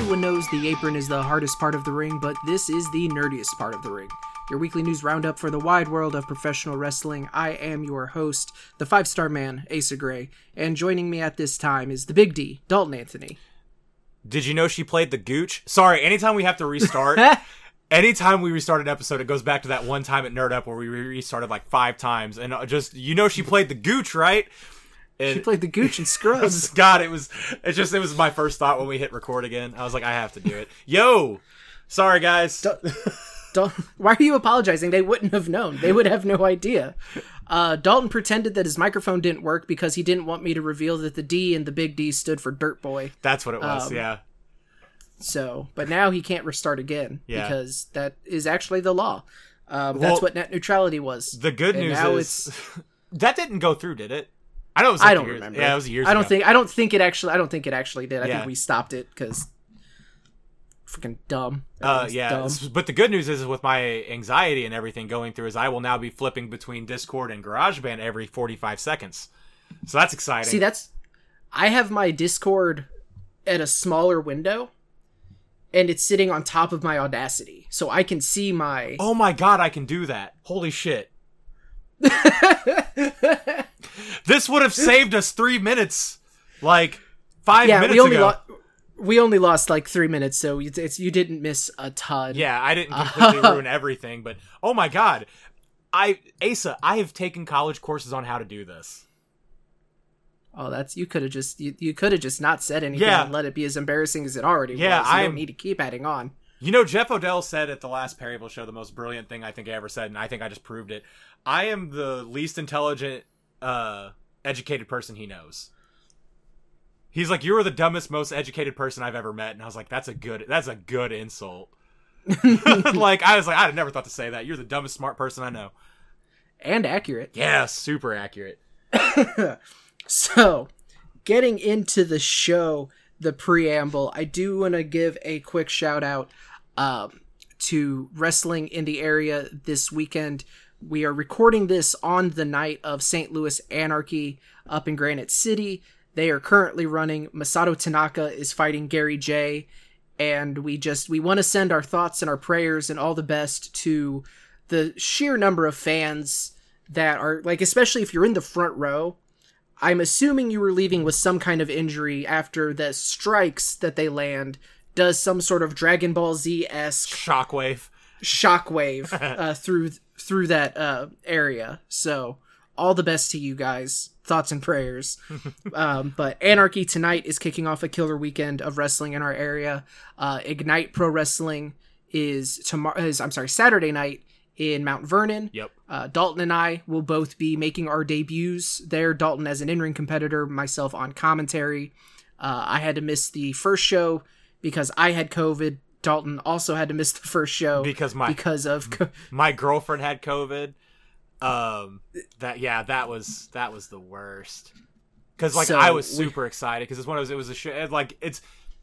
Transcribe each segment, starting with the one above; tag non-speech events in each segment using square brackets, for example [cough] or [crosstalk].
Everyone knows the apron is the hardest part of the ring, but this is the nerdiest part of the ring. Your weekly news roundup for the wide world of professional wrestling. I am your host, the five star man, Asa Gray, and joining me at this time is the Big D, Dalton Anthony. Did you know she played the Gooch? Sorry, anytime we have to restart, [laughs] anytime we restart an episode, it goes back to that one time at Nerd Up where we restarted like five times, and uh, just you know she played the Gooch, right? And She played the Gooch in [laughs] Scrubs. [laughs] God, it was it just it was my first thought when we hit record again. I was like, I have to do it. Yo, sorry guys. Dal- [laughs] Why are you apologizing? They wouldn't have known. They would have no idea. Uh, Dalton pretended that his microphone didn't work because he didn't want me to reveal that the D and the Big D stood for Dirt Boy. That's what it was. Um, yeah. So, but now he can't restart again Yeah. because that is actually the law. Um, Well, that's what net neutrality was. The good and news now is that didn't go through, did it? I know it was. Like I don't years. remember. Yeah, it was years. I don't ago. think. I don't think it actually. I don't think it actually did. I Yeah. think we stopped it because freaking dumb. Uh, yeah, dumb. but the good news is, is with my anxiety and everything going through, is I will now be flipping between Discord and GarageBand every forty-five seconds. So that's exciting. See, that's. I have my Discord at a smaller window, and it's sitting on top of my Audacity, so I can see my. oh my god, I can do that! Holy shit! [laughs] this would have saved us three minutes, like five yeah, minutes we only ago. lost. We only lost like three minutes, so you didn't miss a ton. Yeah, I didn't [laughs] completely ruin everything, but oh my god, I Asa, I have taken college courses on how to do this. Oh, that's you could have just you, you could have just not said anything Yeah. and let it be as embarrassing as it already Yeah, was. I'm- don't need to keep adding on. You know, Jeff Odell said at the last Perryville show the most brilliant thing I think I ever said, and I think I just proved it. I am the least intelligent, uh, educated person he knows. He's like, you are the dumbest, most educated person I've ever met, and I was like, that's a good, that's a good insult. [laughs] [laughs] like I was like, I'd never thought to say that. You're the dumbest, smart person I know. And accurate. Yeah, super accurate. [laughs] So, getting into the show, the preamble, I do want to give a quick shout out um, to wrestling in the area this weekend. We are recording this on the night of St. Louis Anarchy up in Granite City. They are currently running. Masato Tanaka is fighting Gary Jay. And we just we want to send our thoughts and our prayers and all the best to the sheer number of fans that are like, especially if you're in the front row. I'm assuming you were leaving with some kind of injury after the strikes that they land does some sort of Dragon Ball Z esque Shockwave. shockwave uh, through through that uh, area. So all the best to you guys. Thoughts and prayers. [laughs] um, but Anarchy tonight is kicking off a killer weekend of wrestling in our area. Uh, Ignite Pro Wrestling is tomorrow. Is I'm sorry, Saturday night in Mount Vernon. Yep. Uh, Dalton and I will both be making our debuts there. Dalton as an in-ring competitor, myself on commentary. Uh, I had to miss the first show because I had COVID. Dalton also had to miss the first show Because my because of co- my girlfriend had COVID. Um, that yeah, that was that was the worst. Because like So, I was we- super excited because it's one of those. It was a show. Like it's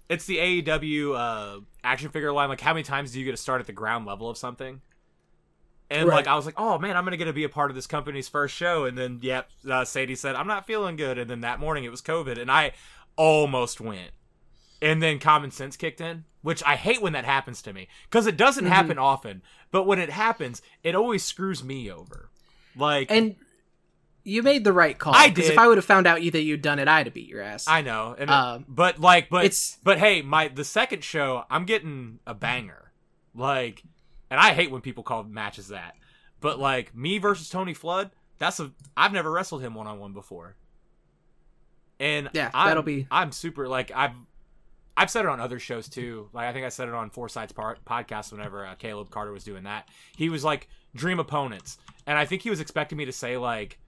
it's the AEW uh, action figure line. Like how many times do you get to start at the ground level of something? And Right. like I was like, oh man, I'm gonna get to be a part of this company's first show. And then yep, uh, Sadie said I'm not feeling good. And then that morning it was COVID, and I almost went. And then common sense kicked in, which I hate when that happens to me because it doesn't Mm-hmm. happen often. But when it happens, it always screws me over. Like and you made the right call. I did. If I would have found out you that you'd done it, I'd have beat your ass. I know, and Um, but like, but it's- but hey, my the second show, I'm getting a banger. Like, and I hate when people call matches that. But like me versus Tony Flood, that's a I've never wrestled him one on one before. And Yeah, I'm, that'll be- I'm super like I've I've said it on other shows too. Like I think I said it on Four Sides Par- podcast whenever uh, Caleb Carter was doing that. He was like dream opponents, and I think he was expecting me to say like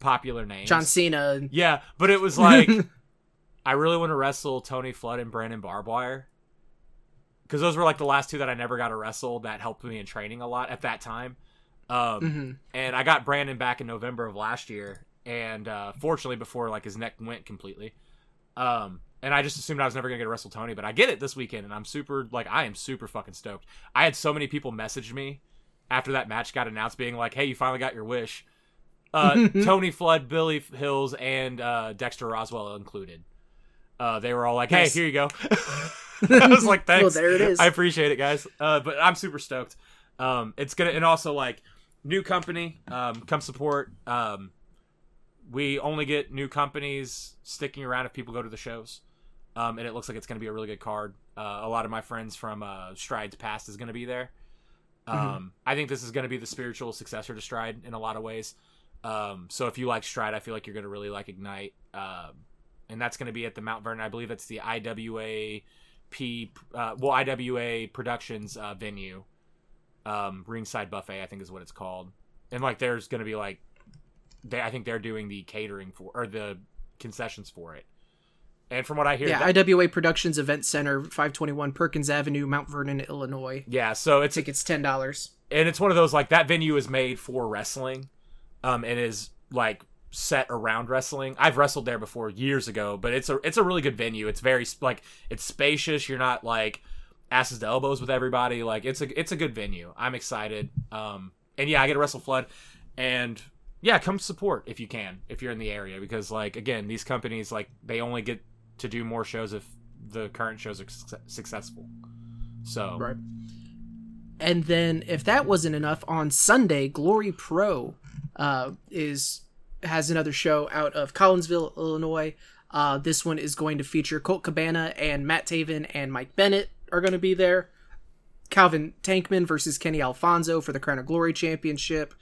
popular names. John Cena. Yeah, but it was like [laughs] I really want to wrestle Tony Flood and Brandon Barbwire because those were like the last two that I never got to wrestle that helped me in training a lot at that time. Um, Mhm. And I got Brandon back in November of last year, and uh, fortunately before like his neck went completely. Um, and I just assumed I was never gonna get to wrestle Tony, but I get it this weekend, and I'm super like I am super fucking stoked. I had so many people message me after that match got announced, being like, "Hey, you finally got your wish." Uh, [laughs] Tony Flood, Billy Hills, and uh, Dexter Roswell included. Uh, they were all like, "Hey, Nice. here you go." [laughs] I was like, thanks. Well, there it is. I appreciate it, guys. Uh, but I'm super stoked. Um, it's gonna and also like new company. Um, come support. Um, we only get new companies sticking around if people go to the shows. Um, and it looks like it's going to be a really good card. Uh, a lot of my friends from uh, Strides Past is going to be there. Um, Mhm. I think this is going to be the spiritual successor to Stride in a lot of ways. Um, so if you like Stride, I feel like you're going to really like Ignite. Um, and that's going to be at the Mount Vernon. I believe it's the IWA P, uh, well, IWA Productions uh, venue. Um, Ringside Buffet, I think is what it's called. And like, there's going to be like, they, I think they're doing the catering for or the concessions for it. And from what I hear, Yeah, that- IWA Productions Event Center, 521 Perkins Avenue, Mount Vernon, Illinois. yeah, so it's Tickets ten dollars. and it's one of those like that venue is made for wrestling um and is like set around wrestling. I've wrestled there before years ago but it's a it's a really good venue. It's very like it's spacious. You're not like asses to elbows with everybody. Like it's a it's a good venue. I'm excited. Um and yeah i get to wrestle flood. And yeah come support if you can if you're in the area because like again these companies like they only get to do more shows if the current shows are suc successful so Right. And then, if that wasn't enough, on Sunday, Glory Pro uh, is has another show out of Collinsville, Illinois. Uh, this one is going to feature Colt Cabana and Matt Taven and Mike Bennett are going to be there. Calvin Tankman versus Kenny Alfonso for the Crown of Glory Championship.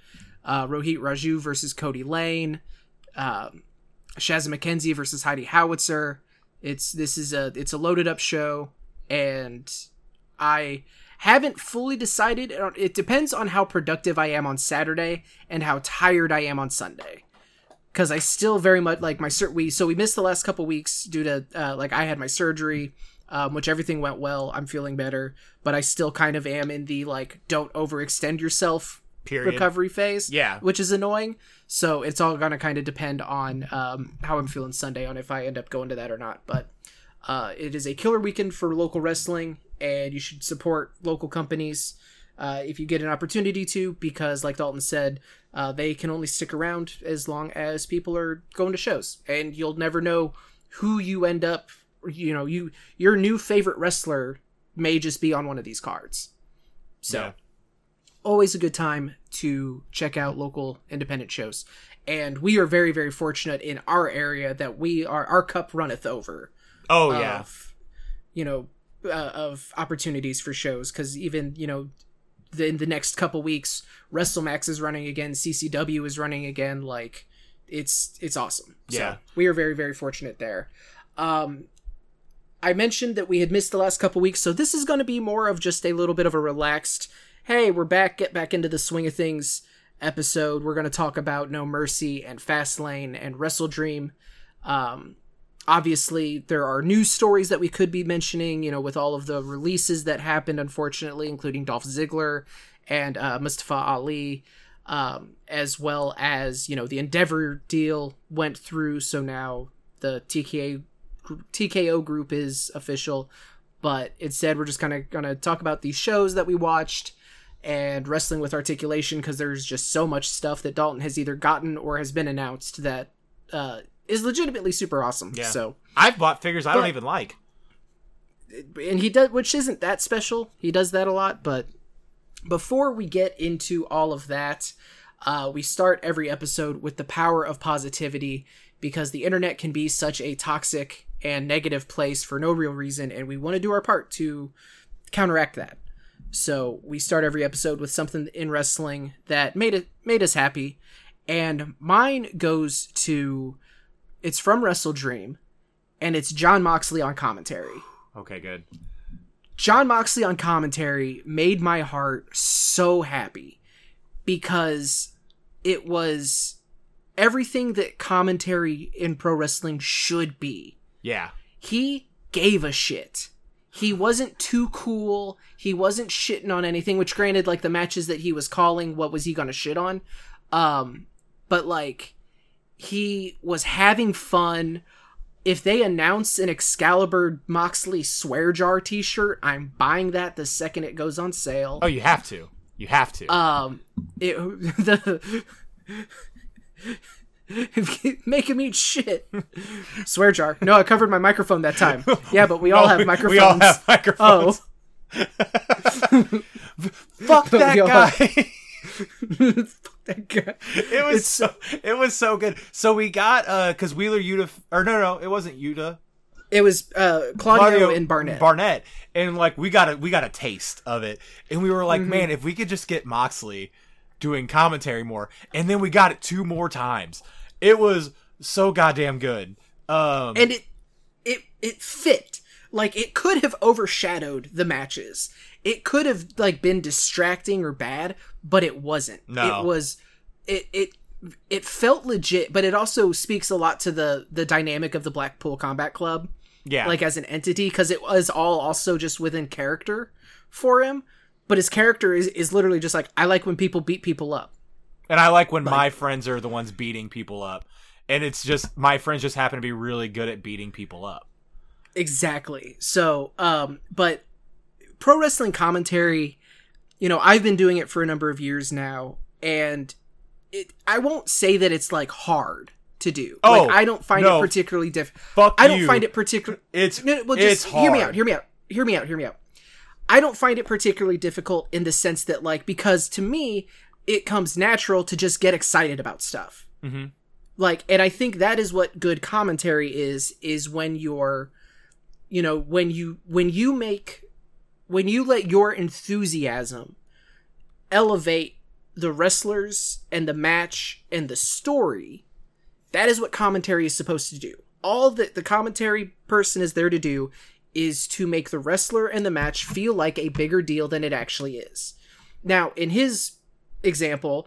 Uh, Rohit Raju versus Cody Lane. Um, Shazza McKenzie versus Heidi Howitzer. It's this is a it's a loaded up show, and I haven't fully decided. It depends on how productive I am on Saturday and how tired I am on Sunday. Because I still very much like my sur- we so we missed the last couple weeks due to uh, like I had my surgery, um, which everything went well. I'm feeling better, but I still kind of am in the like don't overextend yourself period recovery phase. Yeah. which is annoying. So it's all gonna kind of depend on um, how I'm feeling Sunday on if I end up going to that or not. But uh, it is a killer weekend for local wrestling, and you should support local companies uh, if you get an opportunity to, because like Dalton said, uh, they can only stick around as long as people are going to shows, and you'll never know who you end up. You know, you your new favorite wrestler may just be on one of these cards. So Yeah. Always a good time to check out local independent shows. And we are very, very fortunate in our area that we are our cup runneth over Oh yeah, of you know uh, of opportunities for shows because even you know the, in the next couple weeks WrestleMax is running again, CCW is running again. Like it's it's awesome. Yeah. so we are very very fortunate there. Um, I mentioned that we had missed the last couple weeks, so this is going to be more of just a little bit of a relaxed. Hey, we're back. Get back into the swing of things. Episode. We're going to talk about No Mercy and Fastlane and Wrestle Dream. Um, obviously there are news stories that we could be mentioning you know with all of the releases that happened unfortunately including dolph ziggler and uh, mustafa ali um, as well as you know the endeavor deal went through so now the tka tko group is official but instead we're just kind of going to talk about these shows that we watched and wrestling with articulation because there's just so much stuff that dalton has either gotten or has been announced that uh, is legitimately super awesome. Yeah. So, I've bought figures I don't even like. and he does, which isn't that special. He does that a lot. But before we get into all of that, uh, we start every episode with the power of positivity because the internet can be such a toxic and negative place for no real reason, and we want to do our part to counteract that. So we start every episode with something in wrestling that made it made us happy, and mine goes to it's from Wrestle Dream, and it's Jon Moxley on commentary. Okay, good. Jon Moxley on commentary made my heart so happy because it was everything that commentary in pro wrestling should be. Yeah, He gave a shit. He wasn't too cool. He wasn't shitting on anything, which granted, like the matches that he was calling, what was he gonna shit on? Um, but like, he was having fun. If they announce an Excalibur Moxley swear jar t shirt, I'm buying that the second it goes on sale. Oh, you have to. You have to. Um, it [laughs] the [laughs] Make him eat shit. Swear jar. No, I covered my microphone that time. Yeah, but we all [laughs] have microphones. We all have microphones. Oh. [laughs] Fuck that guy. That guy. it was It's- so it was so good. So we got uh because Wheeler Yuta or no no it wasn't Yuta It was uh, Claudio, and Barnett. Barnett and like we got a we got a taste of it and we were Mm-hmm. like man if we could just get Moxley doing commentary more and then we got it two more times it was so goddamn good. Um and it it it fit. Like it could have overshadowed the matches. It could have like been distracting or bad but it wasn't. No. it was it it it felt legit but it also speaks a lot to the the dynamic of the blackpool combat club yeah. like as an entity because it was all also just within character for him. But his character is, is literally just like i like when people beat people up and I like when my friends are the ones beating people up and it's just my friends just happen to be really good at beating people up Exactly. So, um, but pro wrestling commentary, you know, I've been doing it for a number of years now, and it, I won't say that it's like hard to do. Oh, like, I don't find no. it particularly difficult. fuck I don't you. find it particular. it's No, well, it's just hard hear me out. Hear me out. Hear me out. Hear me out. I don't find it particularly difficult in the sense that, like, because to me, it comes natural to just get excited about stuff. Mhm. Like, and I think that is what good commentary is, is when you're, you know, when you, when you make, when you let your enthusiasm elevate the wrestlers and the match and the story, that is what commentary is supposed to do. All that the commentary person is there to do is to make the wrestler and the match feel like a bigger deal than it actually is. Now, in his example,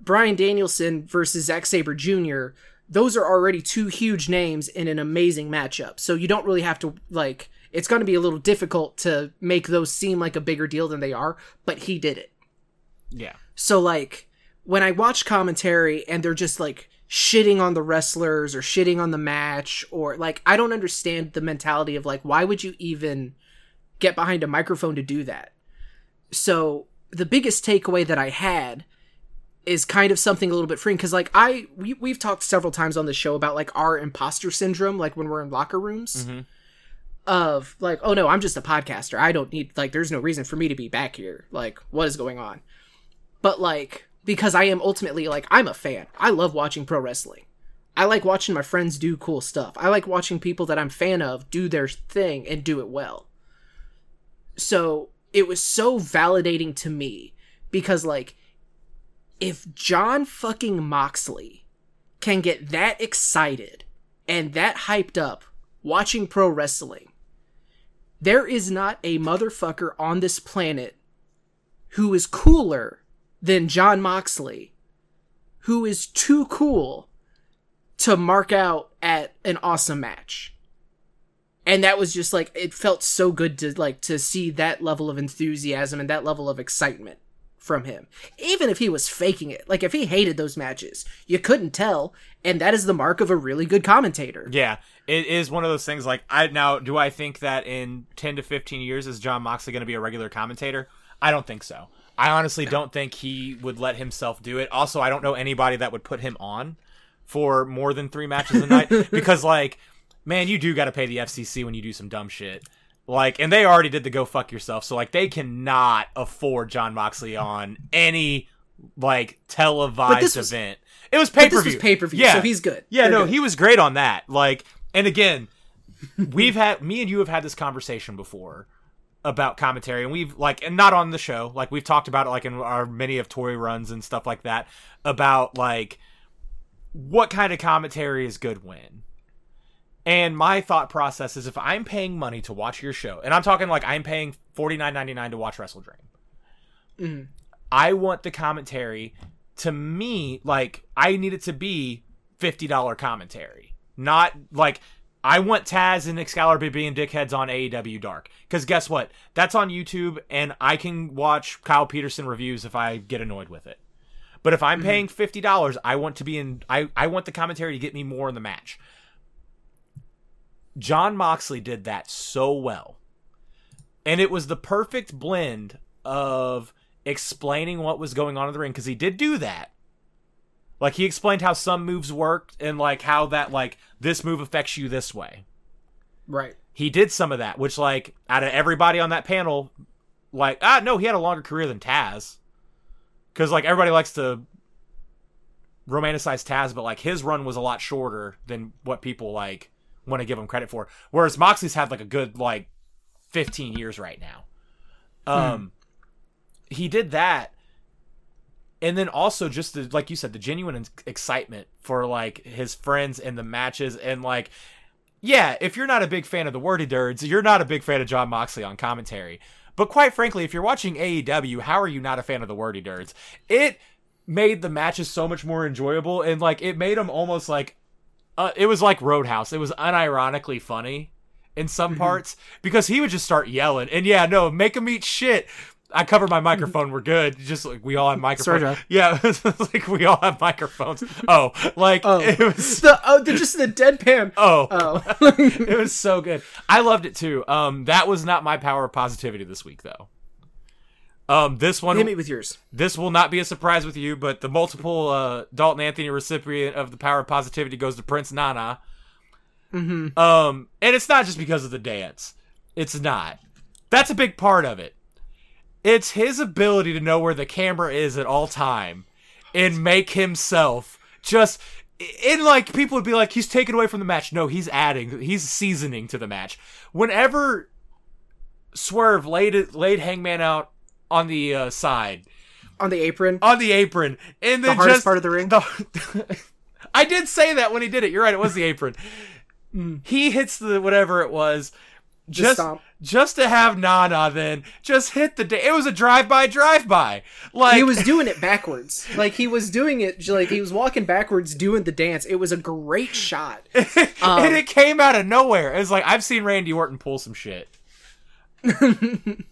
Bryan Danielson versus Zack Sabre Jr., those are already two huge names in an amazing matchup. So you don't really have to, like, it's going to be a little difficult to make those seem like a bigger deal than they are, but he did it. yeah So like when I watch commentary and they're just like shitting on the wrestlers or shitting on the match or like I don't understand the mentality of like why would you even get behind a microphone to do that. So the biggest takeaway that I had is kind of something a little bit freeing because like I we, we've talked several times on the show about like our imposter syndrome like when we're in locker rooms Mhm. of like oh no I'm just a podcaster I don't need like there's no reason for me to be back here like what is going on but like because I am ultimately like I'm a fan. I love watching pro wrestling. I like watching my friends do cool stuff. I like watching people that I'm fan of do their thing and do it well. So it was so validating to me because like if Jon fucking Moxley can get that excited and that hyped up watching pro wrestling, there is not a motherfucker on this planet who is cooler than Jon Moxley, who is too cool to mark out at an awesome match. And that was just like it felt so good to like to see that level of enthusiasm and that level of excitement from him. Even if he was faking it. Like if he hated those matches, you couldn't tell, and that is the mark of a really good commentator. Yeah, it is one of those things. Like, I now do I think that in ten to fifteen years is Jon Moxley going to be a regular commentator? I don't think so. I honestly don't think he would let himself do it. Also, I don't know anybody that would put him on for more than three matches a night [laughs] because, like, man, you do got to pay the FCC when you do some dumb shit. Like, and they already did the go fuck yourself, so like they cannot afford Jon Moxley on any like televised was- event. It was pay per this view. was pay per view, Yeah, so he's good. yeah, They're no, good. he was great on that. Like, and again, we've had me and you have had this conversation before about commentary, and we've like, and not on the show. Like, we've talked about it like in our many of Tory runs and stuff like that about like what kind of commentary is good when. And my thought process is if I'm paying money to watch your show, and I'm talking like I'm paying forty nine ninety nine to watch Wrestle Dream, Mhm. I want the commentary to me like I need it to be fifty dollar commentary, not like I want Taz and Excalibur being dickheads on AEW Dark. Because guess what? That's on YouTube, and I can watch Kyle Peterson reviews if I get annoyed with it. But if I'm paying fifty dollars, I want to be in. I I want the commentary to get me more in the match. Jon Moxley did that so well. And it was the perfect blend of explaining what was going on in the ring because he did do that. Like he explained how some moves worked and like how that like this move affects you this way. Right. He did some of that, which like out of everybody on that panel, like ah no, he had a longer career than Taz. Cuz like everybody likes to romanticize Taz, but like his run was a lot shorter than what people like want to give him credit for. Whereas Moxley's had like a good like 15 years right now. Um he did that and then also just the like you said the genuine excitement for like his friends and the matches and like yeah if you're not a big fan of the wordy dirds you're not a big fan of Jon moxley on commentary but quite frankly if you're watching aew how are you not a fan of the wordy dirds it made the matches so much more enjoyable and like it made them almost like uh, it was like roadhouse it was unironically funny in some Mm-hmm. parts because he would just start yelling and yeah no make him eat shit I covered my microphone. We're good. Just like we all have microphones. Sorry, Yeah, [laughs] like we all have microphones. Oh, like Oh, it was. the oh, the, just the deadpan. [laughs] Oh, Oh, [laughs] it was so good. I loved it too. Um, that was not my power of positivity this week though. Um, this one, hit me with yours. this will not be a surprise with you, but the multiple uh, Dalton Anthony recipient of the power of positivity goes to Prince Nana. Mm-hmm. Um, and it's not just because of the dance. It's not. That's a big part of it. It's his ability to know where the camera is at all time and make himself just in like people would be like he's taken away from the match. No, he's adding, he's seasoning to the match. Whenever Swerve laid laid Hangman out on the uh, side On the apron. on the apron and then The hardest just part of the ring? the- [laughs] I did say that when he did it. You're right. It was the apron. [laughs] He hits the whatever it was. Just just to have Nana then just hit the da- it was a drive by drive by like he was doing it backwards. Like he was doing it like he was walking backwards doing the dance. It was a great shot. [laughs] Um, and it came out of nowhere. It was like I've seen Randy Orton pull some shit.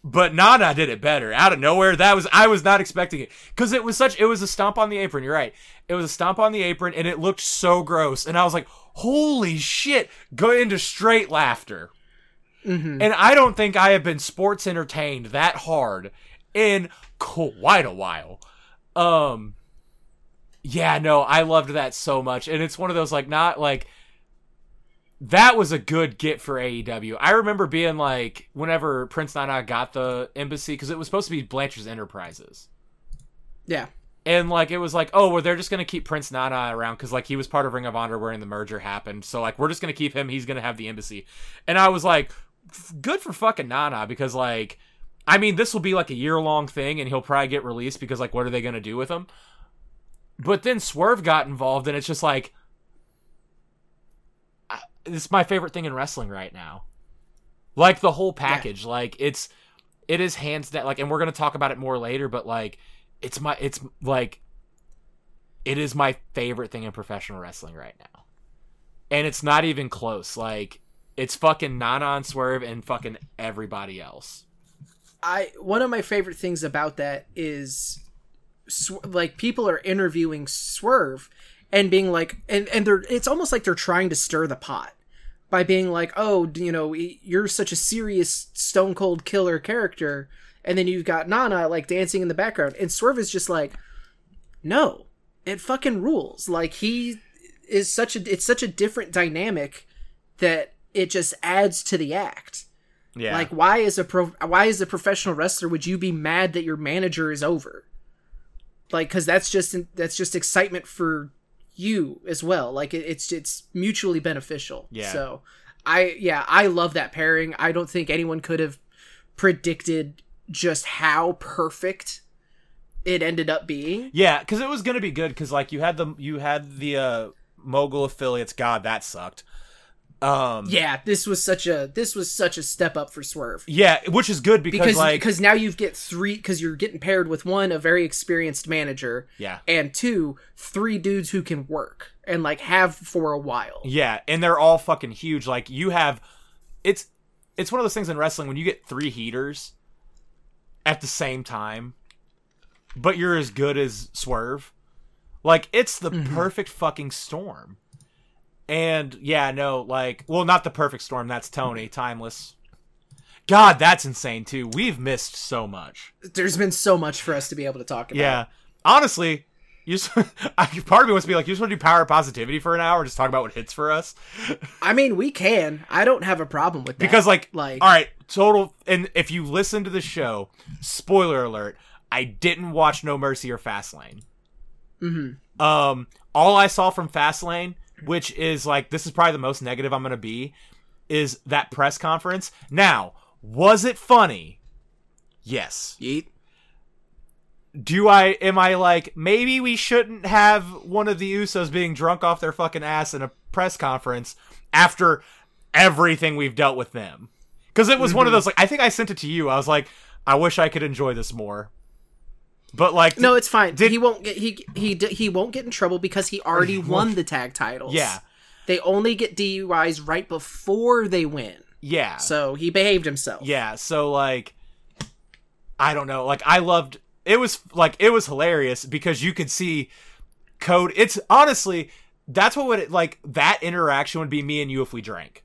But Nana did it better out of nowhere. That was I was not expecting it because it was such. It was a stomp on the apron. You're right. It was a stomp on the apron, and it looked so gross. And I was like, "Holy shit!" Go into straight laughter. Mhm. And I don't think I have been sports entertained that hard in quite a while. Um, yeah, no, I loved that so much, and it's one of those like not like that was a good get for AEW. I remember being like, whenever Prince Nana got the embassy, because it was supposed to be Blanchard's Enterprises. Yeah. And like it was like, oh, well, they're just gonna keep Prince Nana around because like he was part of Ring of Honor when the merger happened. So like we're just gonna keep him. He's gonna have the embassy. And I was like, good for fucking Nana because like, I mean, this will be like a year long thing, and he'll probably get released because like, what are they gonna do with him? But then Swerve got involved, and it's just like, it's my favorite thing in wrestling right now. Like the whole package, like it's, it is hands down. Like, and we're gonna talk about it more later, but like it's my it's like it is my favorite thing in professional wrestling right now. And it's not even close. Like it's fucking Nana on Swerve and fucking everybody else. I one of my favorite things about that is Sw- like people are interviewing Swerve and being like and and they're it's almost like they're trying to stir the pot by being like, "Oh, you know, you're such a serious stone cold killer character." And then you've got Nana like dancing in the background and Swerve is just like, "No, it fucking rules." Like he is such a it's such a different dynamic that it just adds to the act. Yeah. Like why is a pro why is a professional wrestler would you be mad that your manager is over? Like cuz that's just that's just excitement for you as well. Like it, it's it's mutually beneficial. Yeah. So I yeah, I love that pairing. I don't think anyone could have predicted just how perfect it ended up being. yeah, because it was gonna be good because like you had the you had the uh mogul affiliates. God, that sucked. Um Yeah, this was such a this was such a step up for Swerve. yeah, which is good because, Because like because now you've get three because you're getting paired with one a very experienced manager yeah. and two three dudes who can work and like have for a while. Yeah, and they're all fucking huge. Like you have it's it's one of those things in wrestling when you get three heaters at the same time, but you're as good as Swerve. Like it's the perfect fucking storm. And yeah, no, like well, not the perfect storm, that's Toni, timeless. God, that's insane too. We've missed so much. There's been so much for us to be able to talk about. Yeah. Honestly, You just, [laughs] I, part of me wants to be like, you just want to do power positivity for an hour and just talk about what hits for us? I mean, we can. I don't have a problem with that. Because, like, like, all right, total. And if you listen to the show, spoiler alert, I didn't watch No Mercy or Fastlane. mhm. Um, all I saw from Fastlane, which is like, this is probably the most negative I'm going to be, is that press conference. Now, was it funny? Yes. yeet. do I am I like maybe we shouldn't have one of the Usos being drunk off their fucking ass in a press conference after everything we've dealt with them? Because it was one of mm-hmm. those like I think I sent it to you. I was like, I wish I could enjoy this more. But like No, it's fine. Did- he won't get he he he won't get in trouble because he already [laughs] won the tag titles. yeah, They only get DUIs right before they win. yeah, So he behaved himself. yeah. So like, I don't know. Like I loved it was like it was hilarious because you could see code. It's honestly that's what would it like that interaction would be me and you if we drank.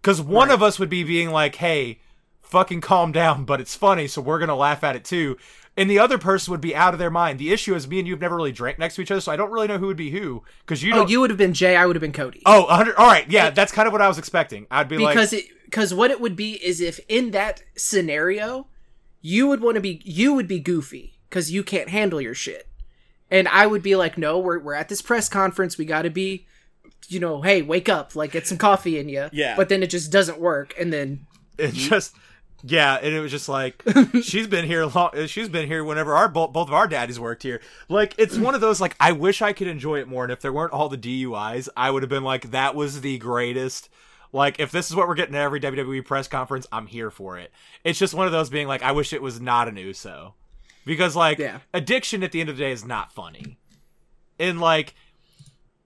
Because one Right. of us would be being like, "Hey, fucking calm down," but it's funny, so we're gonna laugh at it too. And the other person would be out of their mind. The issue is me and you have never really drank next to each other, so I don't really know who would be who. Because you Oh, don't. you would have been Jey. I would have been Cody. oh, 100, all right, yeah, that's kind of what I was expecting. I'd be like, because it because what it would be is if in that scenario you would want to be you would be goofy because you can't handle your shit and i would be like no we're, we're at this press conference we gotta be you know hey wake up like get some coffee in you Yeah. but then it just doesn't work and then it just yeah and it was just like [laughs] she's been here long she's been here whenever our both, both of our daddies worked here. Like it's one of those like i wish i could enjoy it more and if there weren't all the duis i would have been like that was the greatest. Like if this is what we're getting at every wwe press conference i'm here for it. It's just one of those being like i wish it was not an uso because like Yeah. addiction at the end of the day is not funny. And like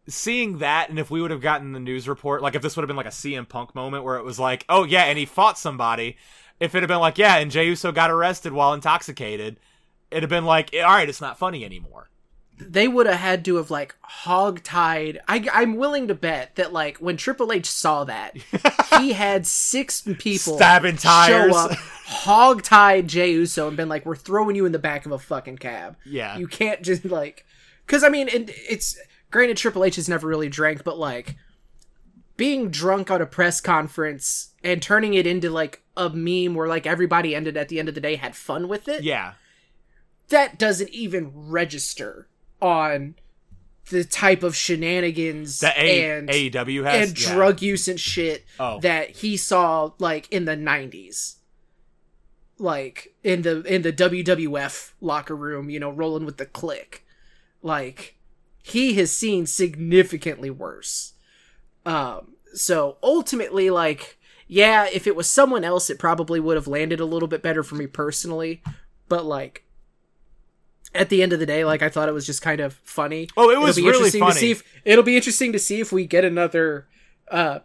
seeing that and if we would have gotten the news report like if this would have been like a CM Punk moment where it was like oh yeah and he fought somebody if it had been like yeah and Jey Uso got arrested while intoxicated it'd have been like all right it's not funny anymore. They would have had to have like hog-tied. I, i'm willing to bet that like when triple h saw that [laughs] he had six people Stabbing tires. show up [laughs] hog-tied jey uso and been like we're throwing you in the back of a fucking cab. Yeah. You can't just like because i mean it, it's granted triple h has never really drank but like being drunk on a press conference and turning it into like a meme where like everybody ended at the end of the day had fun with it yeah. that doesn't even register on the type of shenanigans that A- and AEW has? and yeah. drug use and shit Oh. that he saw like in the 90s like in the in the WWF locker room you know rolling with the click. Like he has seen significantly worse. Um so ultimately like yeah if it was someone else it probably would have landed a little bit better for me personally. But like at the end of the day like i thought it was just kind of funny. Oh, it was it'll be really interesting to funny. see if it'll be interesting to see if we get another uh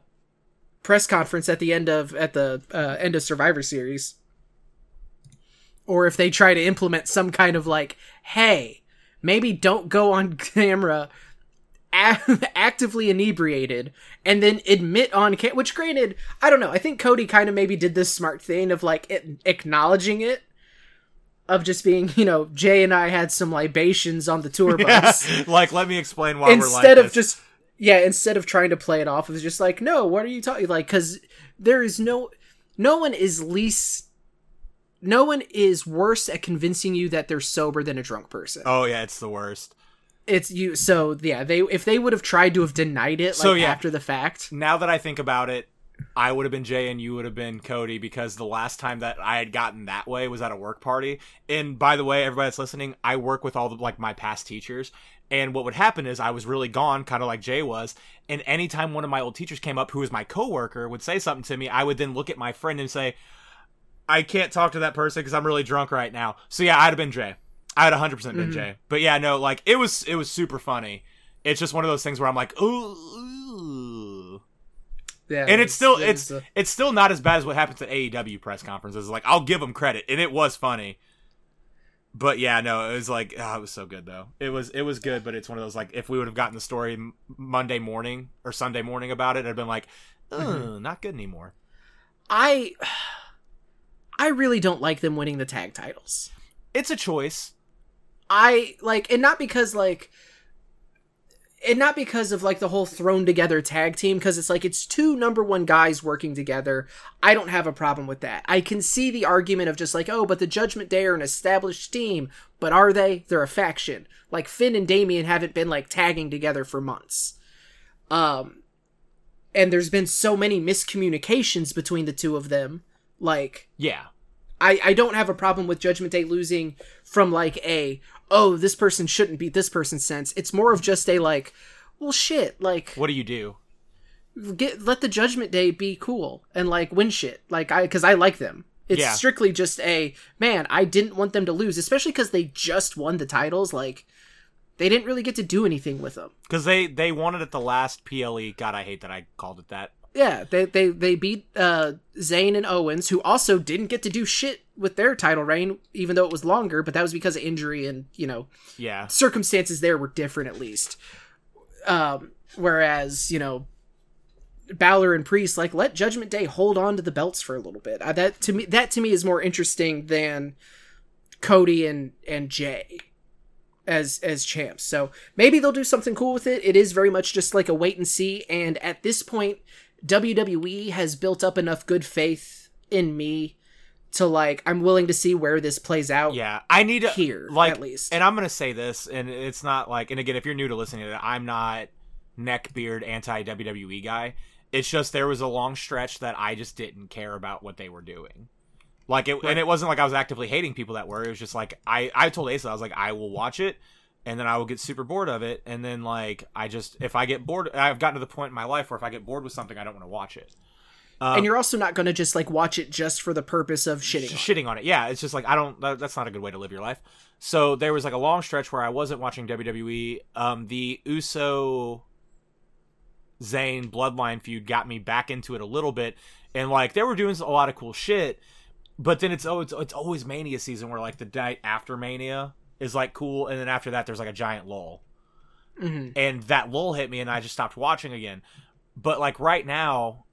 press conference at the end of at the uh, end of survivor series. Or if they try to implement some kind of like hey maybe don't go on [laughs] camera [laughs] actively inebriated and then admit on which granted i don't know i think cody kind of maybe did this smart thing of like it- acknowledging it of just being you know jey and i had some libations on the tour bus yeah. [laughs] like let me explain why we're like instead of this. just yeah instead of trying to play it off it was just like no what are you talking like because there is no no one is least no one is worse at convincing you that they're sober than a drunk person oh yeah it's the worst it's you so yeah they if they would have tried to have denied it like So, yeah. after the fact now that I think about it, I would have been Jey and you would have been Cody because the last time that I had gotten that way was at a work party. And by the way, everybody that's listening, I work with all the like my past teachers. And what would happen is I was really gone, kind of like Jey was. And anytime one of my old teachers came up, who was my coworker, would say something to me, I would then look at my friend and say, I can't talk to that person because I'm really drunk right now. So yeah, I'd have been Jey. I'd 100 percent been Mhm. Jey. But yeah, no, like it was it was super funny. It's just one of those things where I'm like, ooh. yeah And it's still it it's was, uh, it's still not as bad as what happens at AEW press conferences. Like I'll give them credit, and it was funny. But yeah, no, it was like oh, it was so good though. It was it was good, but it's one of those like if we would have gotten the story Monday morning or Sunday morning about it, I'd been like, Mm-hmm. not good anymore. i [sighs] i really don't like them winning the tag titles It's a choice. I like, and not because like, and not because of like the whole thrown together tag team, because it's like it's two number one guys working together. I don't have a problem with that. I can see the argument of just like, oh, but the Judgment Day are an established team, but are they? They're a faction. Like Finn and Damian haven't been like tagging together for months. Um, and there's been so many miscommunications between the two of them. Like, Yeah. I, I don't have a problem with Judgment Day losing from like a oh this person shouldn't beat this person's sense. It's more of just a like well shit like What do you do? get let the Judgment Day be cool and like win shit like I because I like them. It's Yeah. strictly just a man. I didn't want them to lose, especially because they just won the titles. Like they didn't really get to do anything with them. Because they they wanted it the last PLE. God, I hate that I called it that. Yeah, they they they beat uh Zayn and Owens, who also didn't get to do shit with their title reign, even though it was longer. But that was because of injury and you know Yeah. circumstances there were different at least. Um, whereas you know, Balor and Priest like let Judgment Day hold on to the belts for a little bit. Uh, that to me, that to me is more interesting than Cody and and Jey as as champs. So maybe they'll do something cool with it. It is very much just like a wait and see. And at this point, WWE has built up enough good faith in me to like I'm willing to see where this plays out. Yeah, I need to Here, like, at least. And I'm gonna say this, and it's not like, and again, if you're new to listening to it, I'm not neckbeard anti WWE guy. It's just there was a long stretch that I just didn't care about what they were doing. Like it, and it wasn't like I was actively hating people that were. It was just like I, I told Asa, I was like, I will watch it, and then I will get super bored of it, and then like I just, if I get bored, I've gotten to the point in my life where if I get bored with something, I don't want to watch it. and you're also not going to just like watch it just for the purpose of shitting. on it. shitting on it. Yeah, it's just like I don't. That, that's not a good way to live your life. So there was like a long stretch where I wasn't watching WWE. Um, the Uso Zayn Bloodline feud got me back into it a little bit, and like they were doing a lot of cool shit. But then it's oh, it's, it's always Mania season where like the night after Mania is like cool, and then after that there's like a giant lull, Mhm. and that lull hit me, and I just stopped watching again. But like right now,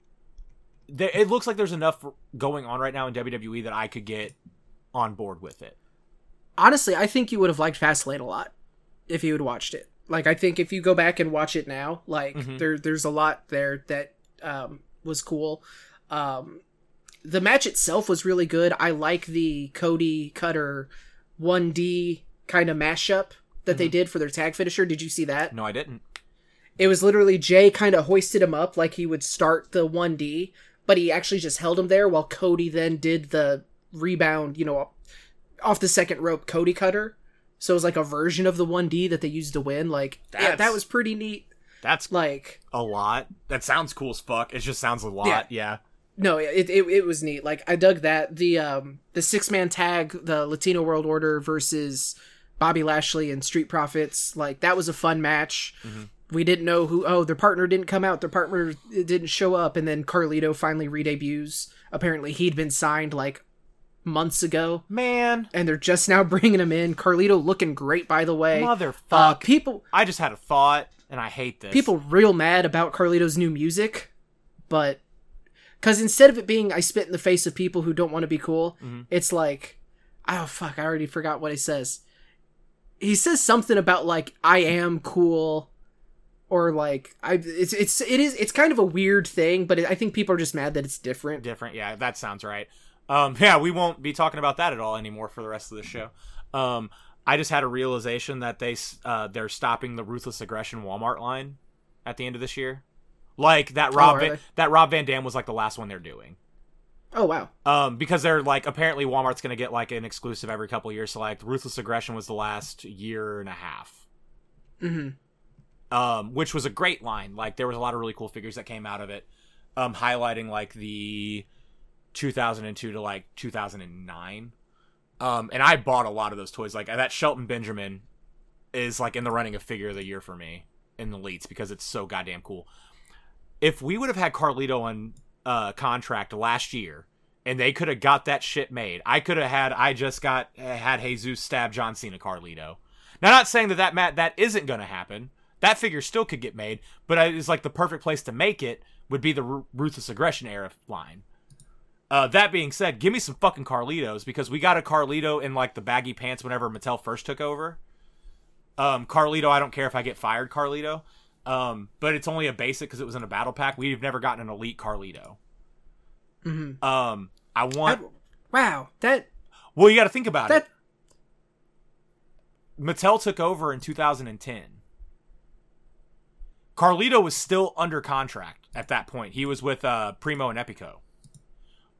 there, it looks like there's enough going on right now in WWE that I could get on board with it. Honestly, I think you would have liked Fastlane a lot if you had watched it. Like I think if you go back and watch it now, like Mhm. there there's a lot there that um, was cool. Um, the match itself was really good. I like the Cody Cutter 1D kind of mashup that they did for their tag finisher. Did you see that? No, I didn't. It was literally Jey kind of hoisted him up like he would start the 1D, but he actually just held him there while Cody then did the rebound, you know, off the second rope Cody cutter. So it was like a version of the 1D that they used to win. Like, yeah, that was pretty neat. That's Like, a lot. That sounds cool as fuck. It just sounds a lot. Yeah. no, it, it, it was neat. Like, I dug that. The, um, the six man tag, the Latino World Order versus Bobby Lashley and Street Profits, like, that was a fun match. We didn't know who, oh, their partner didn't come out, their partner didn't show up, and then Carlito finally redebuts. Apparently, he'd been signed, like, months ago, Man, and they're just now [laughs] bringing him in. Carlito looking great, by the way. motherfuck. Uh, people, I just had a thought, and I hate this. people real mad about Carlito's new music, but because instead of it being I spit in the face of people who don't want to be cool, Mm-hmm. it's like, oh fuck, I already forgot what he says. He says something about like I am cool, or like I it's it's it is it's kind of a weird thing, but I think people are just mad that it's different. different. Yeah, that sounds right. Um, [laughs] yeah, we won't be talking about that at all anymore for the rest of the show. Um, I just had a realization that they uh, they're stopping the ruthless aggression Walmart line at the end of this year. Like that Rob are Van, they? that Rob Van Dam was like the last one they're doing. Oh wow, Um, because they're like apparently Walmart's gonna get like an exclusive every couple years. So like ruthless aggression was the last year and a half. hmm um, which was a great line. Like there was a lot of really cool figures that came out of it, um, highlighting like the 2002 to like 2009. Um, and I bought a lot of those toys. Like that Shelton Benjamin is like in the running of figure of the year for me in the leads because it's so goddamn cool. If we would have had Carlito on uh, contract last year and they could have got that shit made, I could have had. I just got had Jesus stab John Cena Carlito. Now, not saying that that Matt that isn't going to happen. That figure still could get made, but it's like the perfect place to make it would be the Ru- ruthless aggression era line. Uh, that being said, give me some fucking Carlitos because we got a Carlito in like the baggy pants whenever Mattel first took over, Um, Carlito, I don't care if I get fired, Carlito. Um, but it's only a basic because it was in a battle pack. We've never gotten an elite Carlito. Mhm. Um, I want. Wow, that Well, you got to think about that it. Mattel took over in 2010. Carlito was still under contract at that point. He was with uh, Primo and Epico.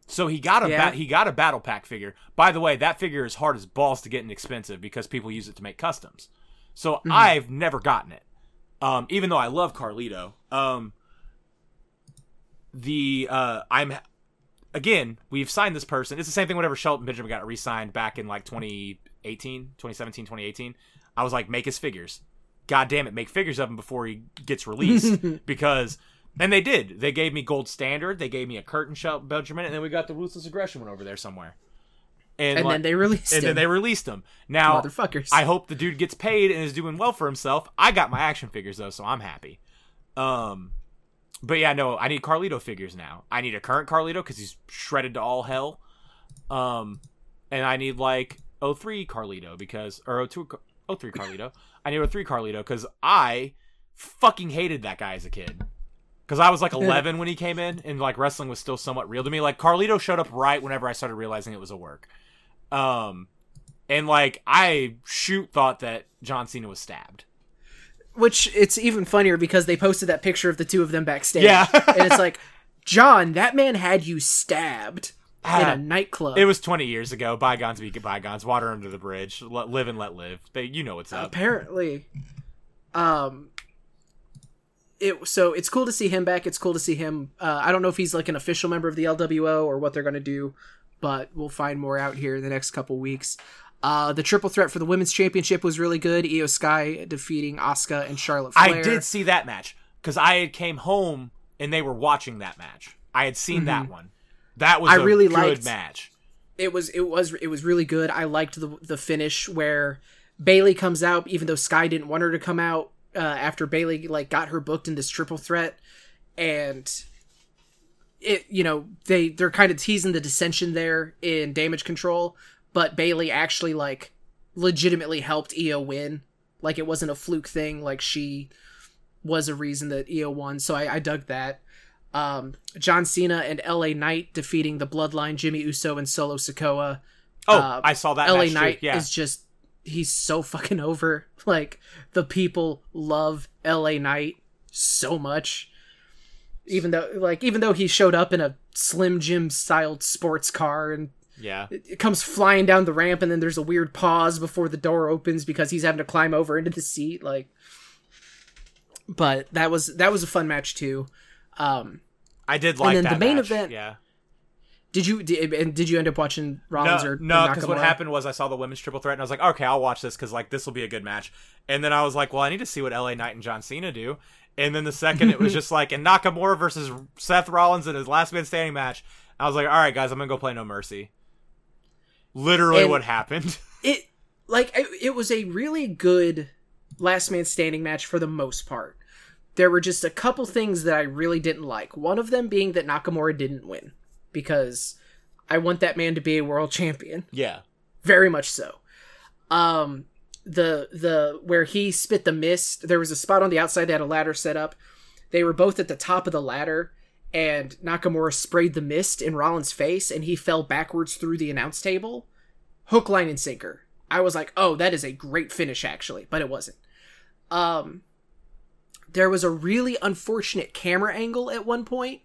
So he got a Yeah. ba- he got a battle pack figure. By the way, that figure is hard as balls to get and expensive because people use it to make customs. So I've never gotten it. Um, even though I love Carlito. Um, the uh, I'm again, we've signed this person. It's the same thing whenever Shelton Benjamin got re-signed back in like 2018, 2017, 2018. I was like, make his figures. God damn it, make figures of him before he gets released. [laughs] because, and they did. They gave me Gold Standard. They gave me a Curtain Shelton Benjamin. And then we got the Ruthless Aggression one over there somewhere. And, and like- then they released and him. then they released him. Now, Motherfuckers. I hope the dude gets paid and is doing well for himself. I got my action figures though, so I'm happy. Um, but yeah, no, I need Carlito figures now. I need a current Carlito because he's shredded to all hell. Um, and I need like 03 Carlito because or 02 Car- 03 [laughs] Carlito. I need 03 Carlito because I fucking hated that guy as a kid. Because I was like [laughs] 11 when he came in, and like wrestling was still somewhat real to me. Like Carlito showed up right whenever I started realizing it was a work. Um, and like I shoot thought that John Cena was stabbed. Which it's even funnier because they posted that picture of the two of them backstage. Yeah. and it's like, John, that man had you stabbed in Ah, a nightclub. It was 20 years ago. Bygones be bygones. Water under the bridge. Let, live and let live. They, you know what's up. apparently. Um. It so it's cool to see him back. It's cool to see him. Uh, I don't know if he's like an official member of the LWO or what they're gonna do, but we'll find more out here in the next couple weeks. Uh, the triple threat for the women's championship was really good. Iyo Sky defeating Asuka and Charlotte Flair. I did see that match because I had came home and they were watching that match. I had seen that one. That was Mm-hmm. I a really good liked- match. it was it was it was really good. I liked the the finish where Bayley comes out, even though Sky didn't want her to come out uh, after Bayley like got her booked in this triple threat, and it you know they they're kind of teasing the dissension there in damage control, but Bayley actually like legitimately helped Iyo win. Like it wasn't a fluke thing. Like she was a reason that Iyo won. So I, I dug that. Um, John Cena and LA Knight defeating the Bloodline, Jimmy Uso and Solo Sikoa. Oh, uh, I saw that LA Knight. Yeah. is just he's so fucking over. [laughs] Like the people love LA Knight so much. Even though like even though he showed up in a Slim Jim styled sports car and yeah. it it comes flying down the ramp and then there's a weird pause before the door opens because he's having to climb over into the seat like but that was that was a fun match too um I did like and then the main match. event- Yeah. did you did, and did you end up watching Rollins No, or no, because what happened was I saw the women's triple threat and I was like, okay, I'll watch this because like this will be a good match. And then I was like, well, I need to see what LA Knight and John Cena do. And then the second it was [laughs] just like, and Nakamura versus Seth Rollins in his last man standing match. I was like, all right, guys, I'm gonna go play No Mercy. Literally, And- what happened? [laughs] it like it, it was a really good last man standing match for the most part there were just a couple things that i really didn't like one of them being that nakamura didn't win because i want that man to be a world champion yeah, very much so um the the where he spit the mist there was a spot on the outside that had a ladder set up. They were both at the top of the ladder and nakamura sprayed the mist in rollins face and he fell backwards through the announce table. Hook line and sinker. I was like oh that is a great finish actually but it wasn't. Um there was a really unfortunate camera angle at one point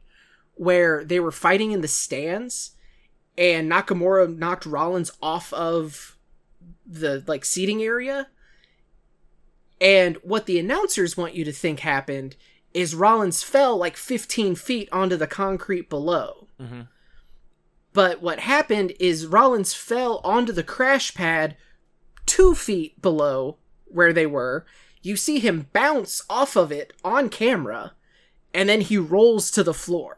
where they were fighting in the stands and Nakamura knocked Rollins off of the like seating area. And what the announcers want you to think happened is Rollins fell like 15 feet onto the concrete below. Mhm. But what happened is Rollins fell onto the crash pad two feet below where they were. You see him bounce off of it on camera, and then he rolls to the floor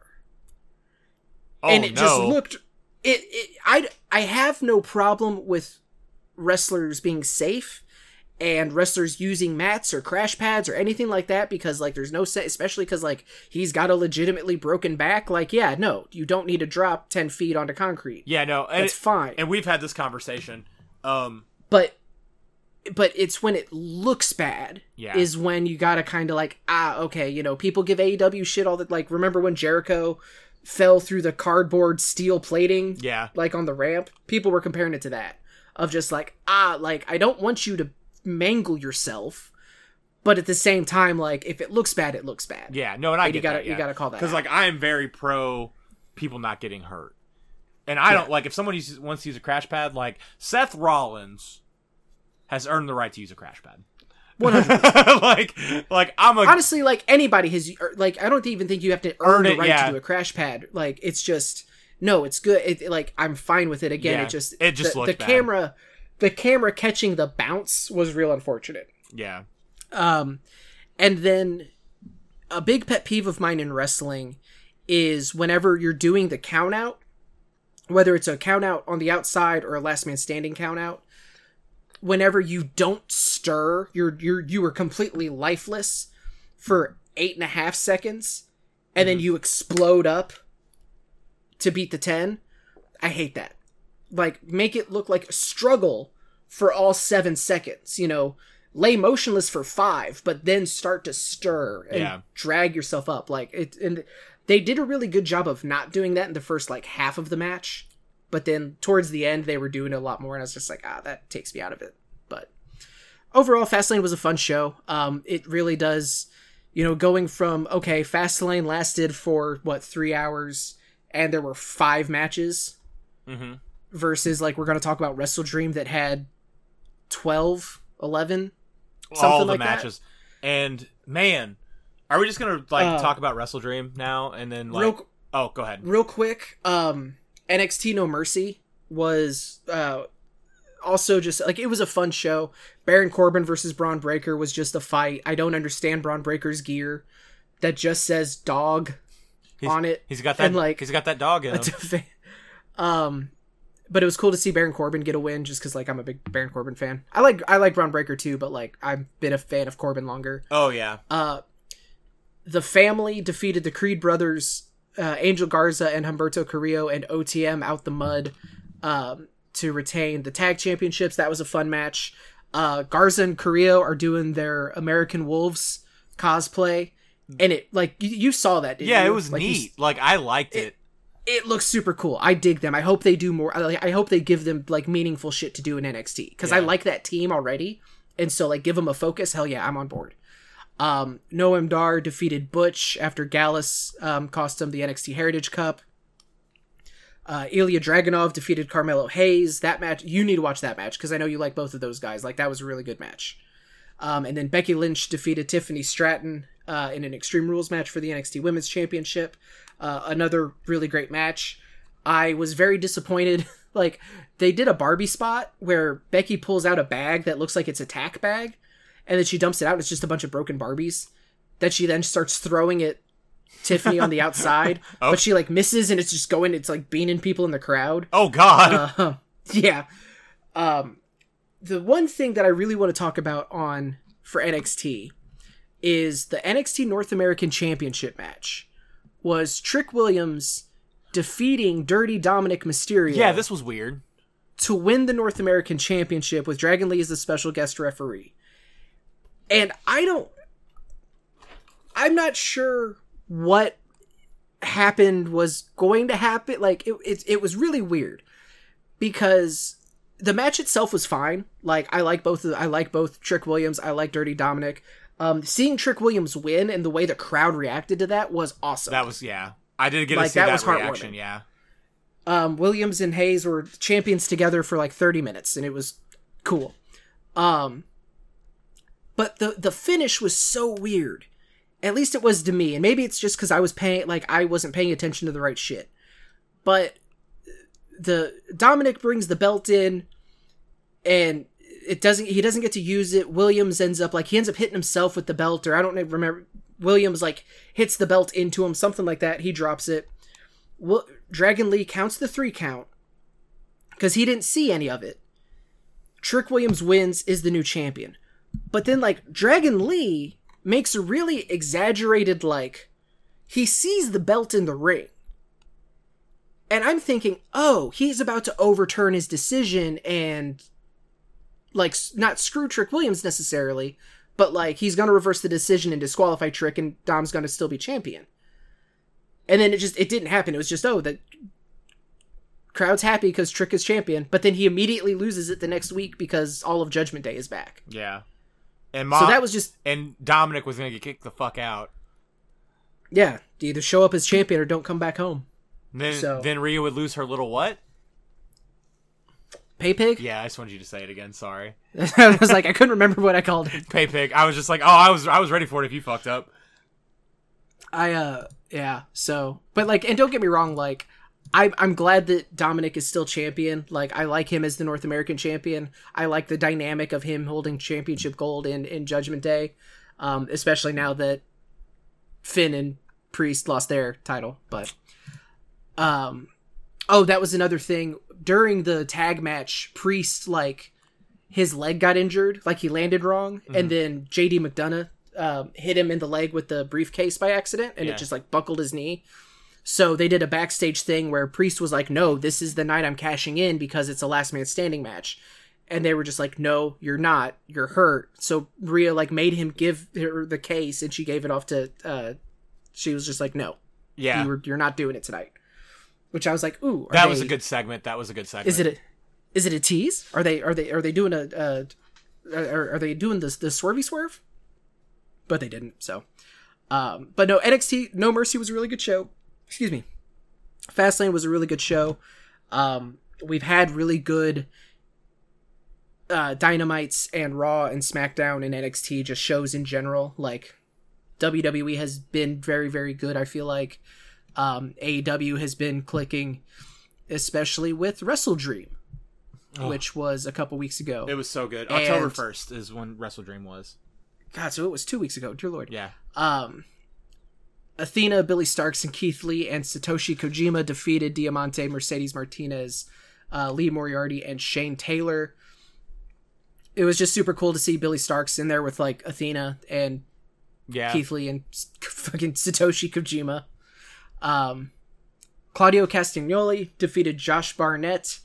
oh and it no, just looked it, it I I have no problem with wrestlers being safe and wrestlers using mats or crash pads or anything like that because like there's no set especially because like he's got a legitimately broken back like yeah no you don't need to drop 10 feet onto concrete yeah, no, and, that's fine and we've had this conversation. Um, but but it's when it looks bad Yeah. is when you gotta kind of like ah okay you know people give AEW shit all that like remember when Jericho fell through the cardboard steel plating Yeah. like on the ramp people were comparing it to that of just like ah like I don't want you to mangle yourself but at the same time like if it looks bad it looks bad Yeah. No, and I And you gotta that, you gotta call that because like I am very pro people not getting hurt, and I don't like if someone uses, wants to use a crash pad. Like Seth Rollins has earned the right to use a crash pad. [laughs] 100 like, like I'm a honestly like anybody has like i don't even think you have to earn, Earn the it, right yeah. to do a crash pad like it's just no it's good. It, like i'm fine with it. Again Yeah, it just it just the, looked the camera the camera catching the bounce was real unfortunate. Yeah, um and then a big pet peeve of mine in wrestling is whenever you're doing the count out whether it's a count out on the outside or a last man standing count out whenever you don't stir you're you're you are completely lifeless for eight and a half seconds and then you explode up to beat the 10 i hate that. Like make it look like a struggle for all seven seconds you know? Lay motionless for five but then start to stir and Yeah. drag yourself up. Like it and they did a really good job of not doing that in the first like half of the match but then towards the end they were doing a lot more and i was just like ah that takes me out of it. But overall fastlane was a fun show. Um it really does you know going from okay fastlane lasted for what three hours and there were five matches hmm versus like we're going to talk about wrestle dream that had 12 11 all the like that. matches, and man, are we just gonna like Uh, talk about Wrestle Dream now and then like? real oh, go ahead. real quick um nxt no mercy was uh also just like it was a fun show baron corbin versus Bron Breakker was just a fight i don't understand Bron Breakker's gear that just says dog He's- on it He's got that and, like, he's got that dog in him. [laughs] um but it was cool to see Baron Corbin get a win just because like I'm a big Baron Corbin fan. I like I like Bron Breakker too, but like I've been a fan of Corbin longer. oh yeah, Uh, the family defeated the Creed brothers, uh, Angel Garza and Humberto Carrillo and OTM out the mud um, to retain the tag championships. That was a fun match. Uh, Garza and Carrillo are doing their American Wolves cosplay, and it like you, you saw that. Didn't yeah. you? It was Like, you neat. Like I liked it. it looks super cool. I dig them. I hope they do more. I, I hope they give them like meaningful shit to do in NXT because I like that team already, and so like give them a focus. Hell yeah, I'm on board. Um, Noam Dar defeated Butch after Gallus um, cost him the NXT Heritage Cup. Uh, Ilja Dragunov defeated Carmelo Hayes. That match, you need to watch that match because I know you like both of those guys. Like that was a really good match. Um, and then Becky Lynch defeated Tiffany Stratton uh, in an Extreme Rules match for the NXT Women's Championship. Uh, another really great match. I was very disappointed. [laughs] like they did a Barbie spot where Becky pulls out a bag that looks like it's a tack bag, and then she dumps it out. And it's just a bunch of broken Barbies that she then starts throwing at Tiffany on the [laughs] outside. Oh. But she like misses, and it's just going. It's like beaning people in the crowd. Oh God. Uh, [laughs] yeah. Um, the one thing that I really want to talk about on for NXT is the NXT North American Championship match was Trick Williams defeating Dirty Dominik Mysterio yeah, this was weird. to win the North American Championship with Dragon Lee as the special guest referee. And I don't I'm not sure what happened was going to happen. Like it it, it was really weird because the match itself was fine. Like I like both of I like both Trick Williams, I like Dirty Dominik. Um seeing Trick Williams win and the way the crowd reacted to that was awesome. That was yeah. I did get to Like, see that that, was reaction. heartwarming. Yeah. um, Williams and Hayes were champions together for like 30 minutes, and it was cool. Um, but the the finish was so weird. At least it was to me, and maybe it's just because I was paying like I wasn't paying attention to the right shit. But the Dominik brings the belt in, and it doesn't. He doesn't get to use it. Williams ends up like he ends up hitting himself with the belt, or I don't remember. Williams like hits the belt into him, something like that. He drops it. Well, Dragon Lee counts the three count because he didn't see any of it. Trick Williams wins, is the new champion. But then, like, Dragon Lee makes a really exaggerated, like, he sees the belt in the ring. And I'm thinking, oh, he's about to overturn his decision and like not screw Trick Williams necessarily, but like he's gonna reverse the decision and disqualify Trick, and Dom's gonna still be champion. And then it just it didn't happen. It was just oh that crowd's happy because Trick is champion, but then he immediately loses it the next week because all of Judgment Day is back. Yeah. And So that was just and Dominik was gonna get kicked the fuck out. yeah, either show up as champion or don't come back home. And then So- then Rhea would lose her little what? Pay pig. Yeah, I just wanted you to say it again. Sorry, [laughs] I was like I couldn't remember what I called him. pay pig. I was just like, oh, I was I was ready for it if you fucked up. I uh yeah, so but like and don't get me wrong, like I I'm glad that Dominik is still champion. Like I like him as the North American champion. I like the dynamic of him holding championship gold in in Judgment Day. Um especially now that Finn and Priest lost their title, but um oh, that was another thing during the tag match, Priest like his leg got injured, like he landed wrong, and then JD McDonagh um, hit him in the leg with the briefcase by accident, and Yeah. it just like buckled his knee. So they did a backstage thing where Priest was like, "No, this is the night I'm cashing in because it's a last man standing match," and they were just like, "No, you're not. You're hurt." So Rhea like made him give her the case, and she gave it off to. Uh, she was just like, "No, Yeah, you were, you're not doing it tonight." Which I was like, "Ooh, are that was a good segment. That was a good segment. is it a is it a tease? Are they are they are they doing a uh are, are they doing this the swervy swerve? But they didn't. So, um, but no NXT No Mercy was a really good show. Excuse me. Fastlane was a really good show. Um, we've had really good uh, Dynamites and Raw and SmackDown and NXT just shows in general. Like WWE has been very very good. I feel like um, AEW has been clicking, especially with Wrestle Dream, Oh. which was a couple weeks ago. It was so good. October first is when Wrestle Dream was. God, so it was two weeks ago. Dear Lord. Yeah, Um, Athena, Billie Starkz, and Keith Lee and Satoshi Kojima defeated Diamante, Mercedes Martinez, uh, Lee Moriarty, and Shane Taylor. It was just super cool to see Billie Starkz in there with like Athena and yeah. Keith Lee and fucking Satoshi Kojima. Um, Claudio Castagnoli defeated Josh Barnett.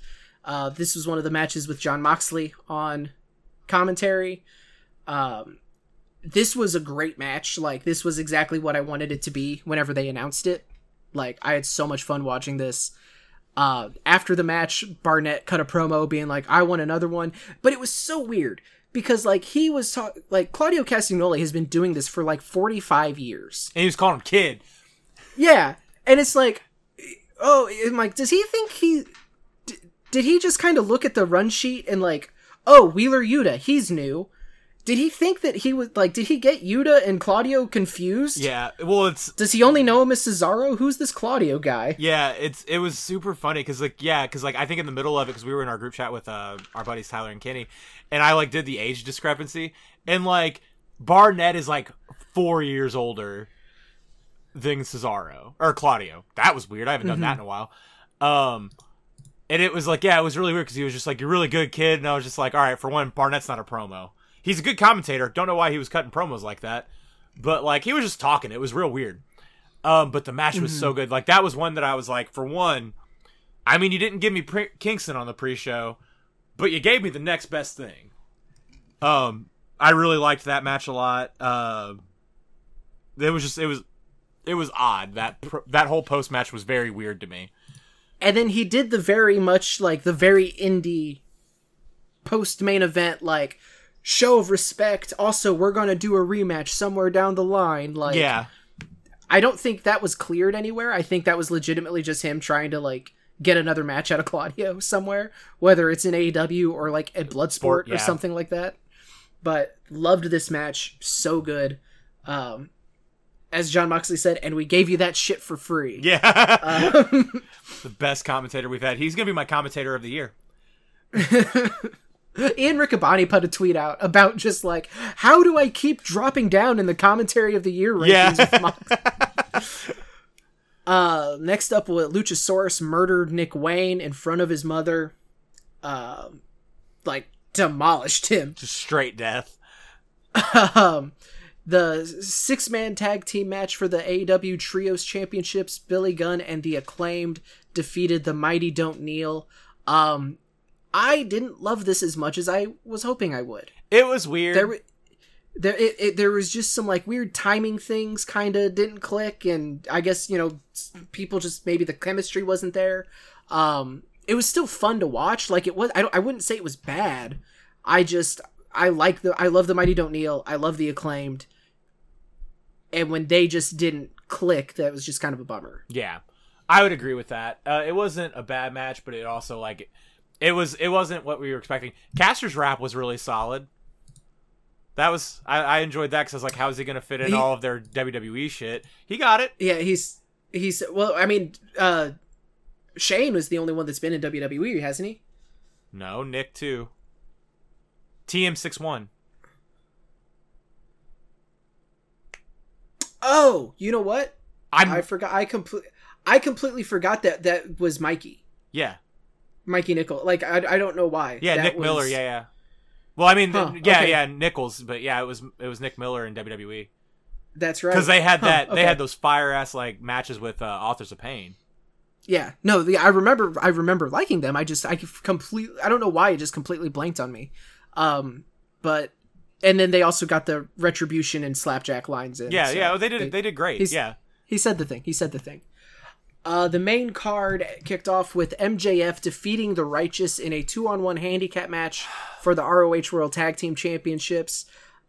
Uh, this was one of the matches with Jon Moxley on commentary. Um, this was a great match. Like this was exactly what I wanted it to be whenever they announced it. Like I had so much fun watching this. Uh, after the match, Barnett cut a promo being like, "I want another one," but it was so weird because like he was like Claudio Castagnoli has been doing this for like forty five years. And he was calling him kid. Yeah, and it's like, oh, I'm like, does he think he? D- did he just kind of look at the run sheet and like, oh, Wheeler Yuta, he's new. Did he think that he was like? Did he get Yuta and Claudio confused? Yeah. Well, it's Does he only know him as Cesaro? Who's this Claudio guy? yeah. It's it was super funny because like yeah because like I think in the middle of it because we were in our group chat with uh our buddies Tyler and Kenny, and I like did the age discrepancy and like Barnett is like four years older than Cesaro or Claudio. That was weird. I haven't done that in a while. Um. And it was like, yeah, it was really weird because he was just like, "You're really good, kid." And I was just like, "All right." For one, Barnett's not a promo. He's a good commentator. Don't know why he was cutting promos like that, but like he was just talking. It was real weird. Um, but the match was so good. Like that was one that I was like, for one, I mean, you didn't give me pre- Kingston on the pre-show, but you gave me the next best thing. Um, I really liked that match a lot. Uh, it was just it was it was odd that that whole post match was very weird to me. And then he did the very much like the very indie post main event like show of respect. Also, we're gonna do a rematch somewhere down the line. Like, yeah, I don't think that was cleared anywhere. I think that was legitimately just him trying to like get another match out of Claudio [laughs] somewhere, whether it's in AEW or like at Bloodsport Sport, or something like that. But loved this match, so good. Um, as Jon Moxley said, and we gave you that shit for free. yeah, Um, [laughs] the best commentator we've had. He's gonna be my commentator of the year. [laughs] Ian Riccaboni put a tweet out about just like how do I keep dropping down in the commentary of the year rankings Yeah. [laughs] uh, next up, Luchasaurus murdered Nick Wayne in front of his mother, um, like demolished him. Just straight death. um, the six man tag team match for the AEW Trios Championships, Billy Gunn and the Acclaimed defeated the Mighty Don't Kneel. Um, I didn't love this as much as I was hoping I would. It was weird. There, there, it, it, there was just some like weird timing things, kind of didn't click, and I guess you know people just maybe the chemistry wasn't there. Um, it was still fun to watch. Like it was, I don't, I wouldn't say it was bad. I just I like the I love the Mighty Don't Kneel. I love the acclaimed, and when they just didn't click, that was just kind of a bummer. Yeah, I would agree with that. Uh, it wasn't a bad match, but it also like it was it wasn't what we were expecting. Caster's rap was really solid. That was I, I enjoyed that because I was like, how is he gonna fit in He- all of their WWE shit? He got it. Yeah, he's he's well. I mean, uh Shane was the only one that's been in WWE, hasn't he? No, Nick too. TM six one. Oh, you know what? I'm I forgot. I complete. I completely forgot that that was Mikey, yeah Mikey Nicholls. Like I, I don't know why. yeah That Nick was- Miller yeah yeah. Well, I mean, Huh, yeah, okay. yeah, Nicholls, but yeah, it was it was Nick Miller in WWE that's right. because they had Huh, that they had those fire ass like matches with uh, Authors of Pain. Yeah, no, the, I remember. I remember liking them. I just I completely. I don't know why it just completely blanked on me. Um, but and then they also got the retribution and slapjack lines in. Yeah, so yeah, they did they- they did great. Yeah, He said the thing. He said the thing. Uh, the main card kicked off with MJF defeating the Righteous in a two-on-one handicap match for the ROH World Tag Team Championships.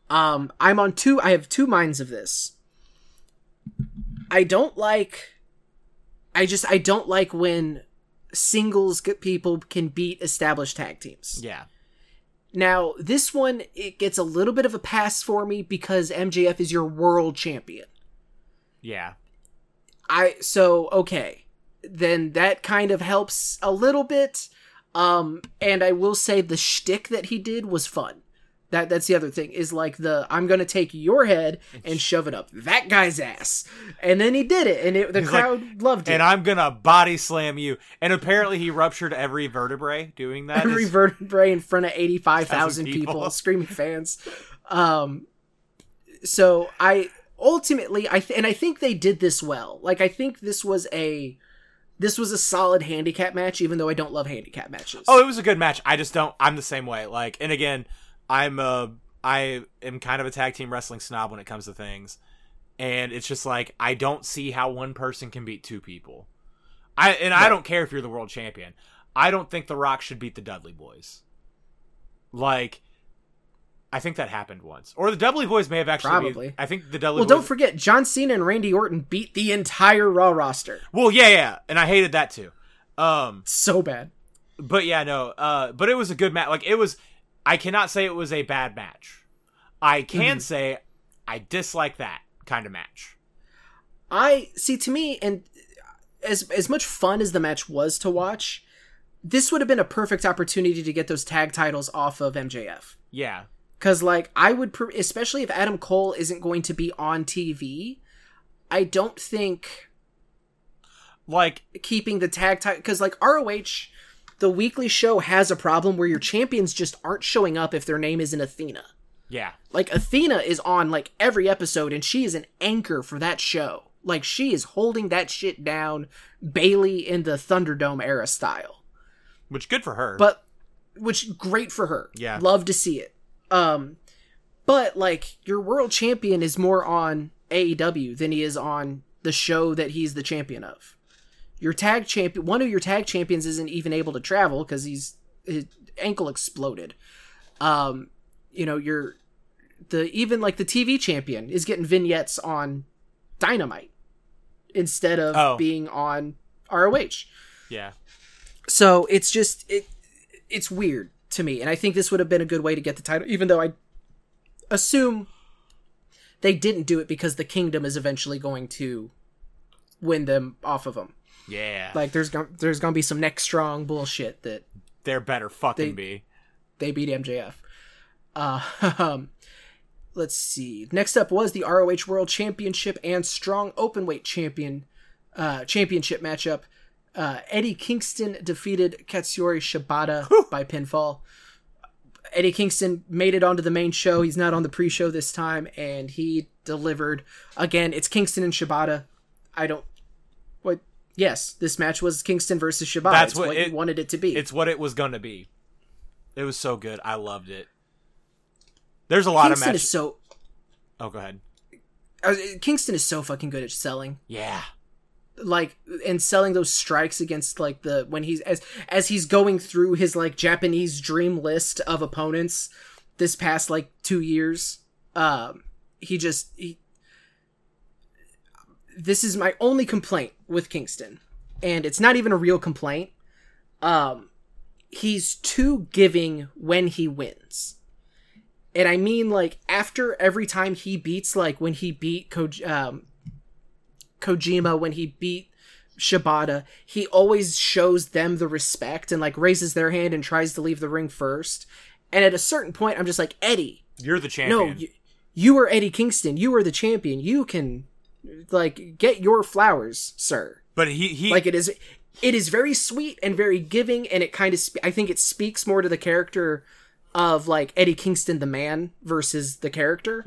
Um, I'm on two. I have two minds of this. I don't like. I just I don't like when singles people can beat established tag teams. yeah, Now, this one it gets a little bit of a pass for me because MJF is your world champion. yeah. I so okay. Then that kind of helps a little bit. Um, and I will say the shtick that he did was fun. That that's the other thing is like the I'm gonna take your head and shove it up that guy's ass, and then he did it, and it, the He's like, crowd loved it. And I'm gonna body slam you. And apparently he ruptured every vertebrae doing that. Every It's- vertebrae in front of eighty five thousand people. people, screaming fans. Um, so I ultimately I th- and I think they did this well. Like I think this was a this was a solid handicap match, even though I don't love handicap matches. Oh, it was a good match. I just don't. I'm the same way. Like, and again, I'm uh, I am kind of a tag team wrestling snob when it comes to things, and it's just like I don't see how one person can beat two people. I and I don't care if you're the world champion. I don't think The Rock should beat the Dudley Boys. Like, I think that happened once, or the Dudley Boys may have actually. Probably. I think the Dudley. well, Boys, don't forget John Cena and Randy Orton beat the entire Raw roster. Well, yeah, yeah, and I hated that too. Um, So bad. but yeah, no. Uh, but it was a good match. Like it was. I cannot say it was a bad match. I can Mhm. say I dislike that kind of match. I see to me and as as much fun as the match was to watch, this would have been a perfect opportunity to get those tag titles off of MJF. Yeah, Cuz like I would especially if Adam Cole isn't going to be on TV, I don't think like keeping the tag title cuz like ROH the weekly show has a problem where your champions just aren't showing up if their name isn't Athena. yeah, Like Athena is on like every episode and she is an anchor for that show. Like she is holding that shit down Bayley in the Thunderdome era style. which good for her. But which great for her. Yeah. Love to see it. Um but like your world champion is more on AEW than he is on the show that he's the champion of. Your tag champion one of your tag champions isn't even able to travel cuz he's his ankle exploded. Um you know, your the even like the TV champion is getting vignettes on Dynamite instead of Oh. being on ROH. yeah, So it's just it it's weird to me, and I think this would have been a good way to get the title, even though I assume they didn't do it because the kingdom is eventually going to win them off of them. Yeah. Like there's gonna there's gonna be some neck strong bullshit that there better fucking they- be. they beat MJF. Uh, [laughs] um, let's see. Next up was the ROH World Championship and Strong Openweight Champion uh, Championship matchup. Uh, Eddie Kingston defeated Katsuyori Shibata by pinfall. Eddie Kingston made it onto the main show. He's not on the pre-show this time, and he delivered. Again, it's Kingston and Shibata. I don't. Yes, this match was Kingston versus Shibata. That's it's what what it- you wanted it to be. It's what it was gonna be. It was so good. I loved it. There's a lot Kingston of matches. is so oh, go ahead. uh, Kingston is so fucking good at selling. Yeah. like and selling those strikes against like the when he's as as he's going through his like Japanese dream list of opponents this past like 2 years um he just he this is my only complaint with Kingston and it's not even a real complaint um he's too giving when he wins and I mean like after every time he beats like when he beat Ko- um Kojima when he beat Shibata, he always shows them the respect and like raises their hand and tries to leave the ring first. And at a certain point, I'm just like, Eddie, You're the champion. no, you, you are Eddie Kingston. You are the champion. You can like get your flowers, sir. but he he Like it is, it is very sweet and very giving, and it kind of spe- I think it speaks more to the character of like Eddie Kingston, the man, versus the character.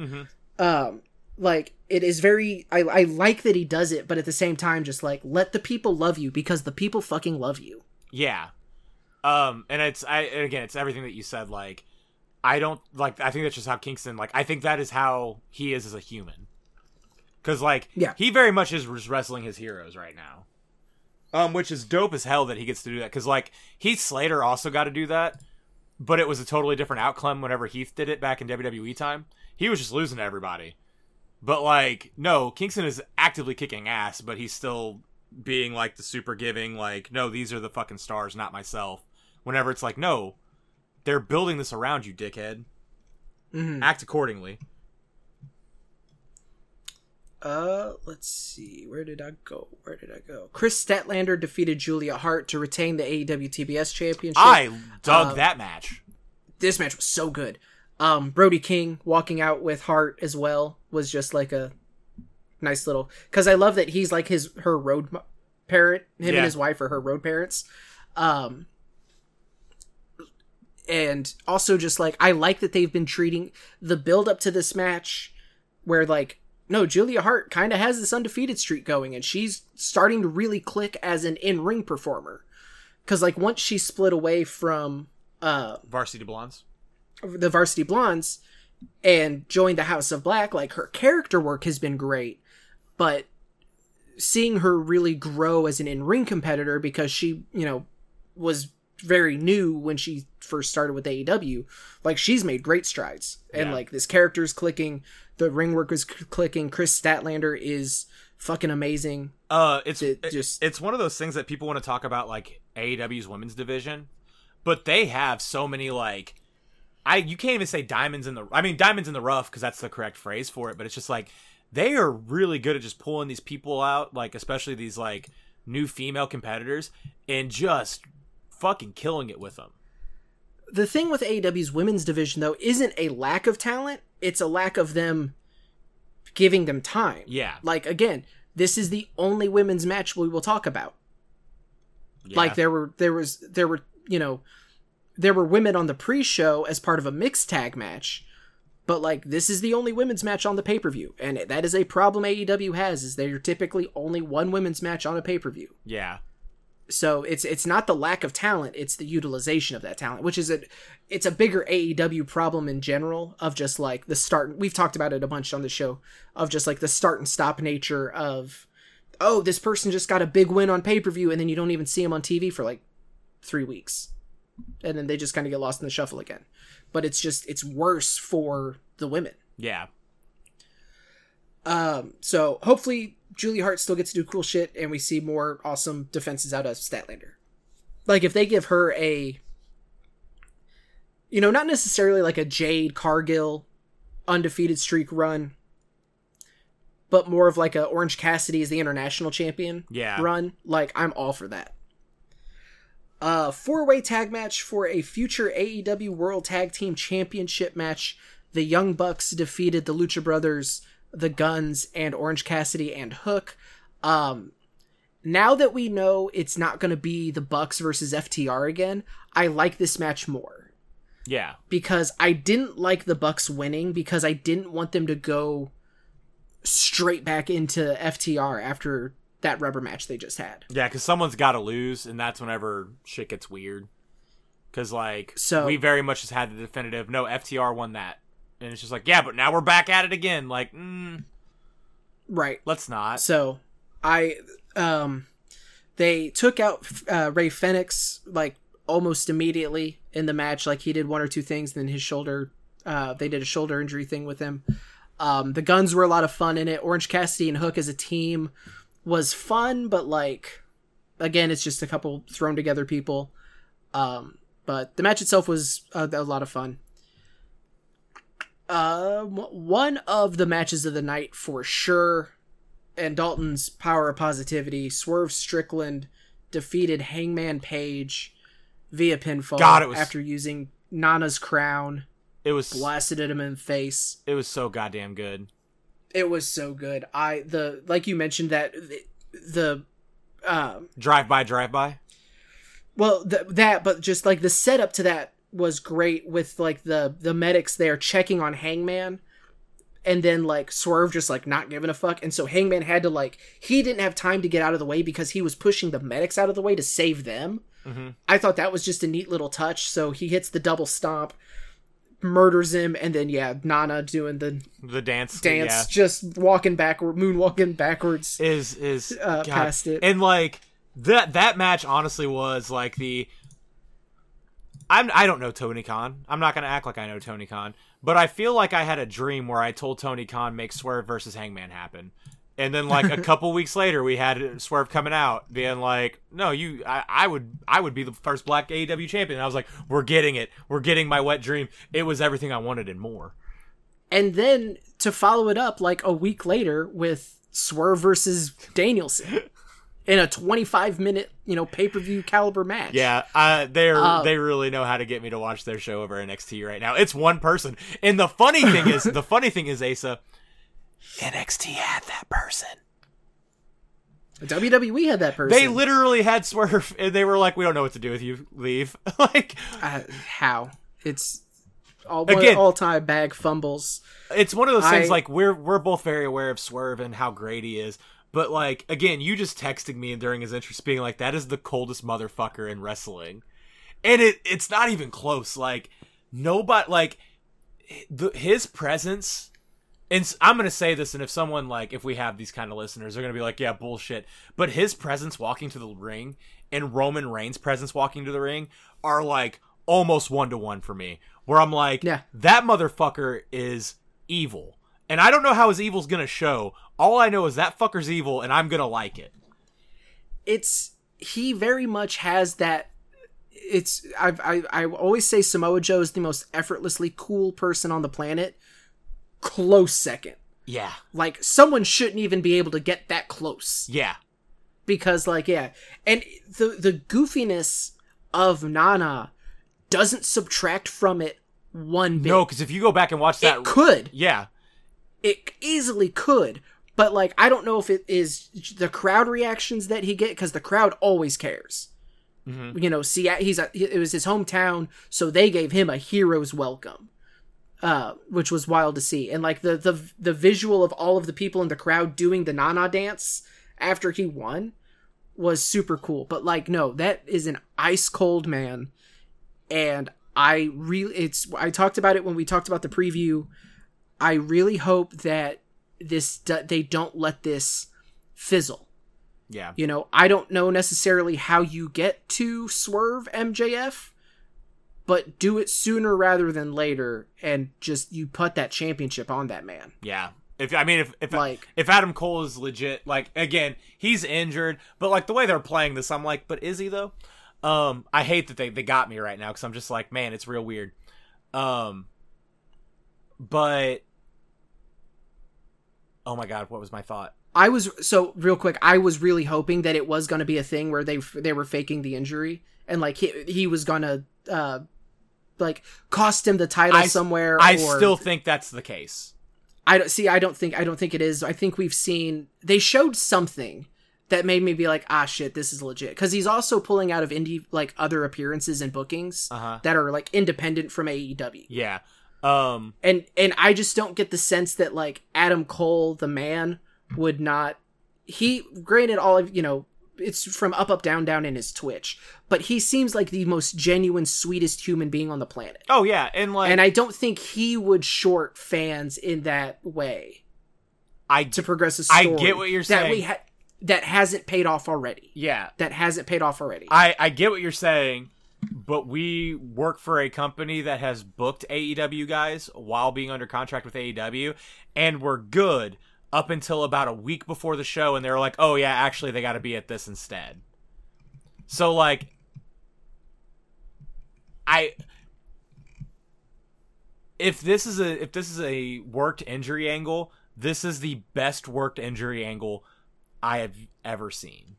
Um, like it is very I, I like that he does it but at the same time just like let the people love you because the people fucking love you Yeah. Um, and it's I and again, it's everything that you said. Like, I don't like. I think that's just how Kingston. Like, I think that is how he is as a human. Because like, Yeah. he very much is wrestling his heroes right now. Um, which is dope as hell that he gets to do that. Because like, Heath Slater also got to do that, but it was a totally different outcome whenever Heath did it back in WWE time. He was just losing to everybody. But like, no, Kingston is actively kicking ass, but he's still being like the super giving, like, no, these are the fucking stars, not myself. Whenever it's like, no, they're building this around you, dickhead. Mhm. Act accordingly. Uh let's see. Where did i go? Where did i go? Kris Statlander defeated julia hart to retain the aew tbs championship. I dug Uh, that match. this match was so good. Um brody king walking out with hart as well was just like a nice little because i love that he's like his her road parent him Yeah. and his wife are her road parents. Um and also just like i like that they've been treating the build up to this match where like no julia hart kind of has this undefeated streak going and she's starting to really click as an in-ring performer because like once she split away from uh Varsity Blondes. the Varsity Blondes and joined the House of Black, like her character work has been great, but seeing her really grow as an in-ring competitor because she, you know, was very new when she first started with AEW, like she's made great strides. And Yeah. like this character's clicking, the ring work is c- clicking, Kris Statlander is fucking amazing. Uh, it's It it- just- it's one of those things that people want to talk about, like AEW's women's division, but they have so many like, I you can't even say diamonds in the. I mean diamonds in the rough because that's the correct phrase for it, but it's just like they are really good at just pulling these people out, like especially these like new female competitors, and just fucking killing it with them. the thing with AEW's women's division though isn't a lack of talent, it's a lack of them giving them time. Yeah, Like again, this is the only women's match we will talk about. yeah. Like there were there was there were, you know, there were women on the pre-show as part of a mixed tag match. But like this is the only women's match on the pay-per-view and that is a problem AEW has is they're typically only one women's match on a pay-per-view. yeah, So it's it's not the lack of talent, it's the utilization of that talent, which is a it's a bigger AEW problem in general of just like the start we've talked about it a bunch on the show of just like the start and stop nature of oh, this person just got a big win on pay-per-view and then you don't even see them on TV for like 3 weeks. And then they just kind of get lost in the shuffle again. But it's just it's worse for the women. yeah. Um, so hopefully Julie Hart still gets to do cool shit and we see more awesome defenses out of Statlander. Like if they give her a you know, not necessarily like a Jade Cargill undefeated streak run, but more of like a Orange Cassidy as the international champion Yeah. run, like I'm all for that. Uh four-way tag match for a future AEW World Tag Team Championship match. The Young Bucks defeated the Lucha Brothers, the Guns, and Orange Cassidy and Hook. Um now that we know it's not going to be the Bucks versus FTR again, I like this match more Yeah. because I didn't like the Bucks winning because I didn't want them to go straight back into FTR after that rubber match they just had. Yeah, because someone's got to lose, and that's whenever shit gets weird. because like So- we very much just had the definitive. No, FTR won that, and it's just like yeah, but now we're back at it again. Like, mm, Right. let's not. So I um they took out uh, Rey Fenix like almost immediately in the match. Like he did one or two things, and then his shoulder. Uh, they did a shoulder injury thing with him. Um, the guns were a lot of fun in it. Orange Cassidy and Hook as a team was fun, but like again, it's just a couple thrown together people. Um, but the match itself was uh, a lot of fun. W- one of the matches of the night for sure and Dalton's power of positivity, Swerve Strickland defeated Hangman Page via pinfall God, it was- after using Nana's crown, It was blasted at him in the face. it was so goddamn good. It was so good. I the like you mentioned that the, the um Drive by, drive by. well th- that but just like the setup to that was great with like the the medics there checking on Hangman and then like Swerve just like not giving a fuck and so Hangman had to like he didn't have time to get out of the way because he was pushing the medics out of the way to save them. hmm I thought that was just a neat little touch. So he hits the double stomp, murders him, and then yeah, Nana doing the The dance, dance, just walking backward, moonwalking backwards. is is Uh, God. past it. and like that that match honestly was like the. I'm I don't know Tony Khan. I'm not gonna act like I know Tony Khan, but I feel like I had a dream where I told Tony Khan make Swerve versus Hangman happen. And then like a [laughs] couple weeks later, we had Swerve coming out, being like, "No, you, I, I would, I would be the first Black AEW champion." And I was like, "We're getting it. We're getting my wet dream. It was everything I wanted and more." and then to follow it up like a week later with Swerve versus Danielson in a 25 minute, you know, pay per view caliber match. Yeah, uh, they're Uh, they really know how to get me to watch their show over NXT right now. It's one person, and the funny thing is, the funny thing is, Asa, NXT had that person. WWE had that person. They literally had Swerve, and they were like, "We don't know what to do with you. Leave." [laughs] like, uh, how it's all Again- all time bag fumbles. it's one of those things. Like, we're we're both very aware of Swerve and how great he is. But like, again, you just texting me and during his entrance, being like, "That is the coldest motherfucker in wrestling," and it it's not even close. Like, nobody like the, his presence and I'm gonna say this, and if someone like if we have these kind of listeners, they're gonna be like, "Yeah, bullshit." But his presence walking to the ring and Roman Reigns' presence walking to the ring are like almost one to one for me. Where I'm like, Yeah. that motherfucker is evil, and I don't know how his evil's gonna show. All I know is that fucker's evil, and I'm gonna like it. it's he very much has that it's I've, I I always say Samoa Joe is the most effortlessly cool person on the planet. Close second. Yeah, Like someone shouldn't even be able to get that close yeah, because like yeah, and the the goofiness of Nana doesn't subtract from it one bit. no, because if you go back and watch that, it could. yeah, it easily could but like i don't know if it is the crowd reactions that he get because the crowd always cares. Mhm. you know see he's a, it was his hometown so they gave him a hero's welcome uh which was wild to see. And like the the the visual of all of the people in the crowd doing the nana dance after he won was super cool. But like no that is an ice cold man. And i really it's i talked about it when we talked about the preview I really hope that this they don't let this fizzle. yeah. You know, I don't know necessarily how you get to swerve MJF, but do it sooner rather than later and just you put that championship on that man. Yeah. If I mean if if Like- if Adam Cole is legit, like again, he's injured, but like the way they're playing this, I'm like, but is he though? Um, I hate that they they got me right now because I'm just like, man, it's real weird. Um, but oh my god, what was my thought? I was so real quick. I was really hoping that it was going to be a thing where they they were faking the injury and like he he was gonna uh like cost him the title I- somewhere. I or, still think that's the case. I don't see. I don't think. I don't think it is. I think we've seen they showed something that made me be like, ah, shit, this is legit. Because he's also pulling out of indie like other appearances and bookings Uh huh. that are like independent from AEW, Yeah. Um. and and I just don't get the sense that like Adam Cole, the man, would not. He granted all of you know it's from up up down down in his Twitch, but he seems like the most genuine, sweetest human being on the planet. Oh yeah, and like And I don't think he would short fans in that way I to progress a story. I get what you're that saying. We ha- that hasn't paid off already. yeah, That hasn't paid off already. I I get what you're saying, but we work for a company that has booked AEW guys while being under contract with AEW, and we're good up until about a week before the show, and they're like, "Oh yeah, actually, they got to be at this instead." So like, I if this is a if this is a worked injury angle, this is the best worked injury angle I have ever seen.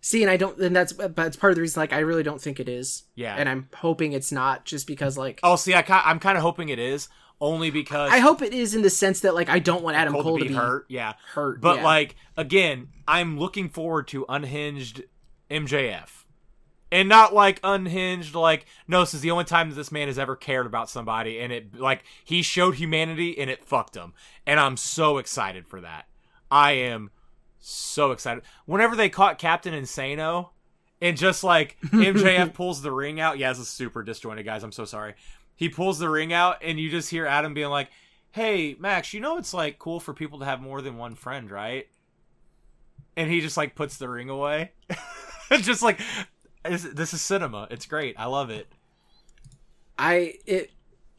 See, and I don't, and that's, but it's part of the reason, like, I really don't think it is. Yeah. And I'm hoping it's not just because, like, Oh, see, I I'm kind of hoping it is only because I hope it is in the sense that, like, I don't want Adam Cole, Cole, to be, hurt. Yeah, hurt, but yeah. like again, I'm looking forward to unhinged MJF, and not like unhinged. Like no, this is the only time that this man has ever cared about somebody, and it like he showed humanity and it fucked him, and I'm so excited for that. I am so excited. Whenever they caught Captain Insano. And just like [laughs] MJF pulls the ring out, yeah, this is super disjointed, guys. I'm so sorry. He pulls the ring out, and you just hear Adam being like, "Hey, Max, you know it's like cool for people to have more than one friend, right?" And he just like puts the ring away, [laughs] just like this, this is cinema. It's great. I love it. I it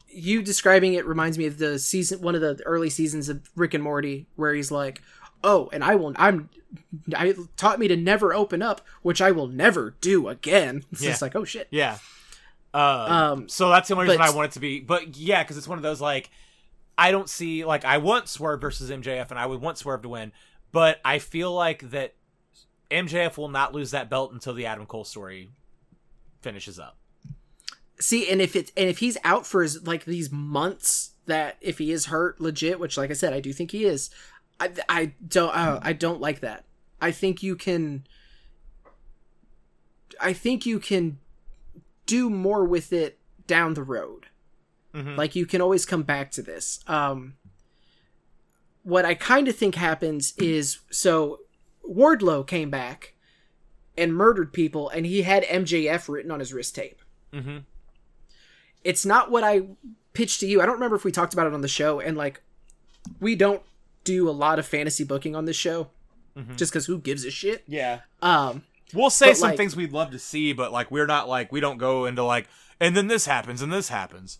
you describing it reminds me of the season one of the early seasons of Rick and Morty where he's like, "Oh, and I will I'm I taught me to never open up, which I will never do again." [laughs] It's Yeah. just like, "Oh shit." Yeah. Uh, Um, so that's the only reason but- I want it to be. But yeah, because it's one of those like I don't see like I want Swerve versus MJF, and I would want Swerve to win, but I feel like that MJF will not lose that belt until the Adam Cole story finishes up. See, and if it's and if he's out for his like these months that if he is hurt legit, which like I said, I do think he is. I I don't uh, I don't like that. I think you can. I think you can do more with it down the road. Mhm. Like you can always come back to this. Um, what I kind of think happens is so Wardlow came back and murdered people, and he had MJF written on his wrist tape Mm-hmm. it's not what I pitched to you. I don't remember if we talked about it on the show, and like, we don't do a lot of fantasy booking on this show, Mhm. just because who gives a shit. Yeah. Um, We'll say some like- things we'd love to see, but like we're not like we don't go into like and then this happens and this happens.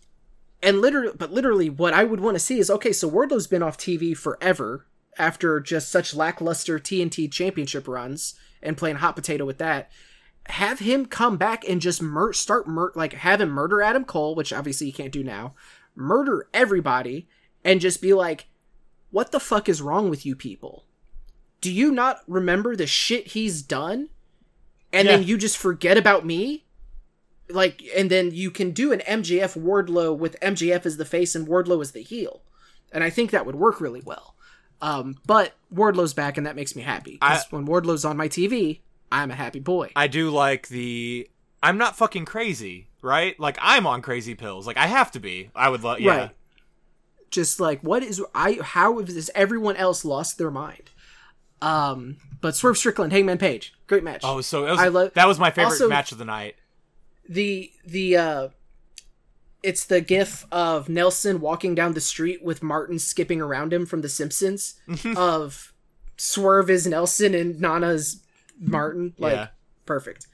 and literally, but literally, what I would want to see is okay. So Wardlow's been off TV forever after just such lackluster TNT Championship runs and playing hot potato with that. Have him come back and just mur- start mur- like have him murder Adam Cole, which obviously you can't do now. Murder everybody and just be like, "What the fuck is wrong with you people? Do you not remember the shit he's done?" And then you just forget about me? like and then you can do an MJF Wardlow with MJF as the face and Wardlow as the heel. And I think that would work really well. Um, but Wardlow's back and that makes me happy. Because when Wardlow's on my TV, I'm a happy boy. I do like the I'm not fucking crazy, right? Like I'm on crazy pills. Like I have to be. I would love yeah. Right. Just like what is I how has everyone else lost their mind? Um, but Swerve Strickland, Hangman Page, great match. Oh, so was, I love- that was my favorite also- match of the night. the the uh it's the gif of Nelson walking down the street with Martin skipping around him from The Simpsons [laughs] of Swerve is Nelson and Nana's Martin. Like Yeah. perfect.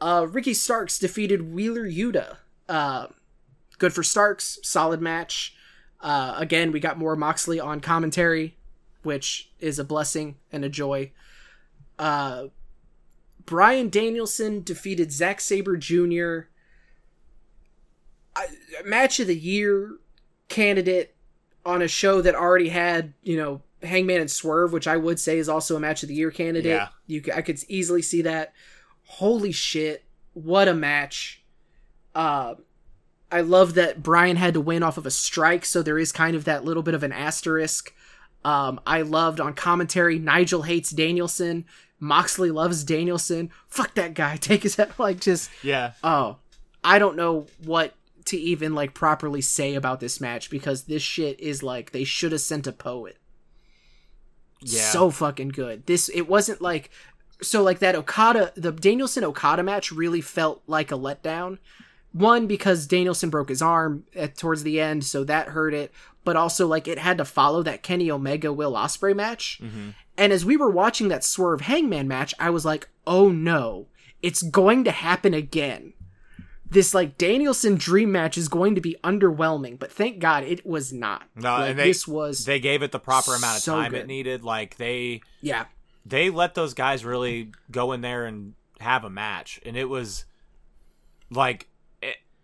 Uh Ricky Starks defeated Wheeler Yuta. Uh good for Starks, solid match. Uh again, we got more Moxley on commentary, which is a blessing and a joy. Uh Bryan Danielson defeated Zack Sabre Jr. I, match of the year candidate on a show that already had you know Hangman and Swerve, which I would say is also a match of the year candidate. Yeah. You, I could easily see that. Holy shit! What a match! Uh, I love that Bryan had to win off of a strike, so there is kind of that little bit of an asterisk. Um, I loved on commentary. Nigel hates Danielson. Moxley loves Danielson. Fuck that guy. [laughs] Take his head. Like just Yeah. oh, I don't know what to even like properly say about this match because this shit is like they should have sent a poet. Yeah. So fucking good. This it wasn't like so like that Okada, the Danielson Okada match really felt like a letdown. One because Danielson broke his arm at, towards the end, so that hurt it. But also like it had to follow that Kenny Omega Will Ospreay match. Mm-hmm. And as we were watching that Swerve Hangman match, I was like, oh no, it's going to happen again. This like Danielson dream match is going to be underwhelming, but thank God it was not. No, Like, they, this was they gave it the proper amount of so time it needed. Like they yeah, they let those guys really go in there and have a match, and it was like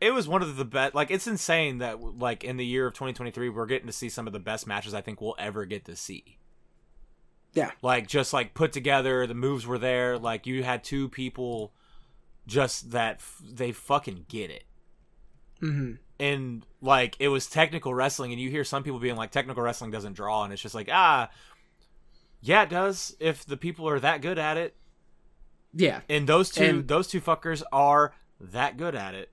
it, was one of the best. Like it's insane that like in the year of 2023 we're getting to see some of the best matches I think we'll ever get to see. yeah, Like just like put together, the moves were there. Like you had two people just that f- they fucking get it. hmm and like it was technical wrestling and you hear some people being like technical wrestling doesn't draw and it's just like ah yeah it does if the people are that good at it yeah. and those two And- those two fuckers are that good at it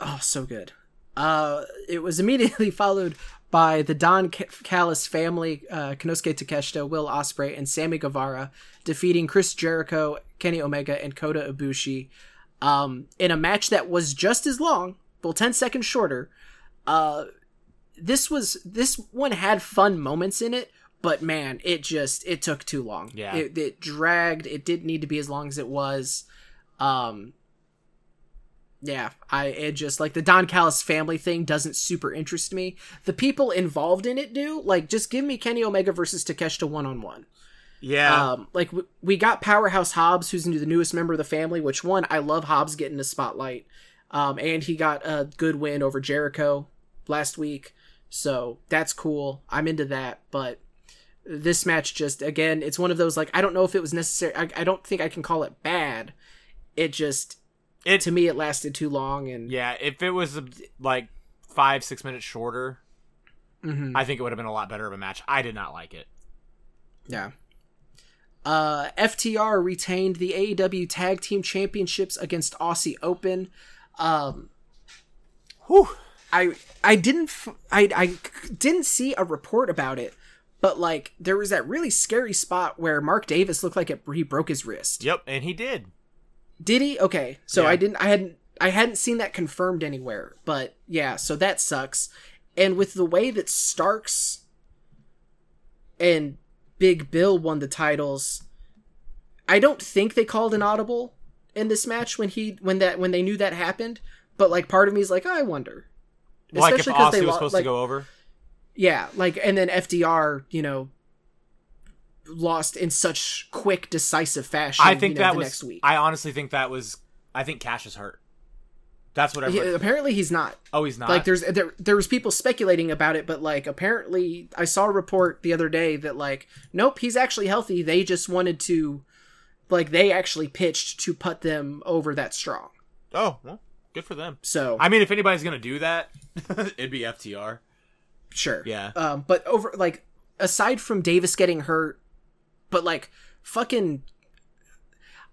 Oh, so good. Uh, it was immediately [laughs] followed by the Don Callis family, uh, Konosuke Takeshita, Will Ospreay, and Sammy Guevara, defeating Chris Jericho, Kenny Omega, and Kota Ibushi, um, in a match that was just as long, well, ten seconds shorter. Uh, this was this one had fun moments in it, but man, it just it took too long. Yeah. it, it dragged. It didn't need to be as long as it was. Um, yeah, I it just like the Don Callis family thing doesn't super interest me. The people involved in it do. Like, just give me Kenny Omega versus Takeshita one on one. yeah Um, like w- we got Powerhouse Hobbs, who's into the newest member of the family. Which one? I love Hobbs getting the spotlight. Um, and he got a good win over Jericho last week, so that's cool. I'm into that. But this match just again, it's one of those like I don't know if it was necessary. I, I don't think I can call it bad. It just it to me it lasted too long and yeah if it was like five six minutes shorter Mhm. i think it would have been a lot better of a match i did not like it Yeah. Uh, FTR retained the AEW Tag Team Championships against Aussie Open. Um, Whew. I I didn't f- I I didn't see a report about it, but like there was that really scary spot where Mark Davis looked like it, he broke his wrist. yep and he did Did he? Okay, so Yeah. I didn't. I hadn't. I hadn't seen that confirmed anywhere. But yeah, so that sucks. And with the way that Starks and Big Bill won the titles, I don't think they called an audible in this match when he when that when they knew that happened. But like, part of me is like, oh, I wonder. like if Especially 'cause Aussie was lo- supposed like- to go over Yeah, like, and then FTR, you know, lost in such quick, decisive fashion. i think you know, that was next week. i honestly think that was i think Cash is hurt that's what He- everyone apparently, he's not. oh he's not like there's there, there was people speculating about it but like apparently i saw a report the other day that like nope he's actually healthy they just wanted to like they actually pitched to put them over that strong oh well good for them so I mean, if anybody's gonna do that, [laughs] it'd be FTR. sure Yeah. um but over like aside from davis getting hurt but like fucking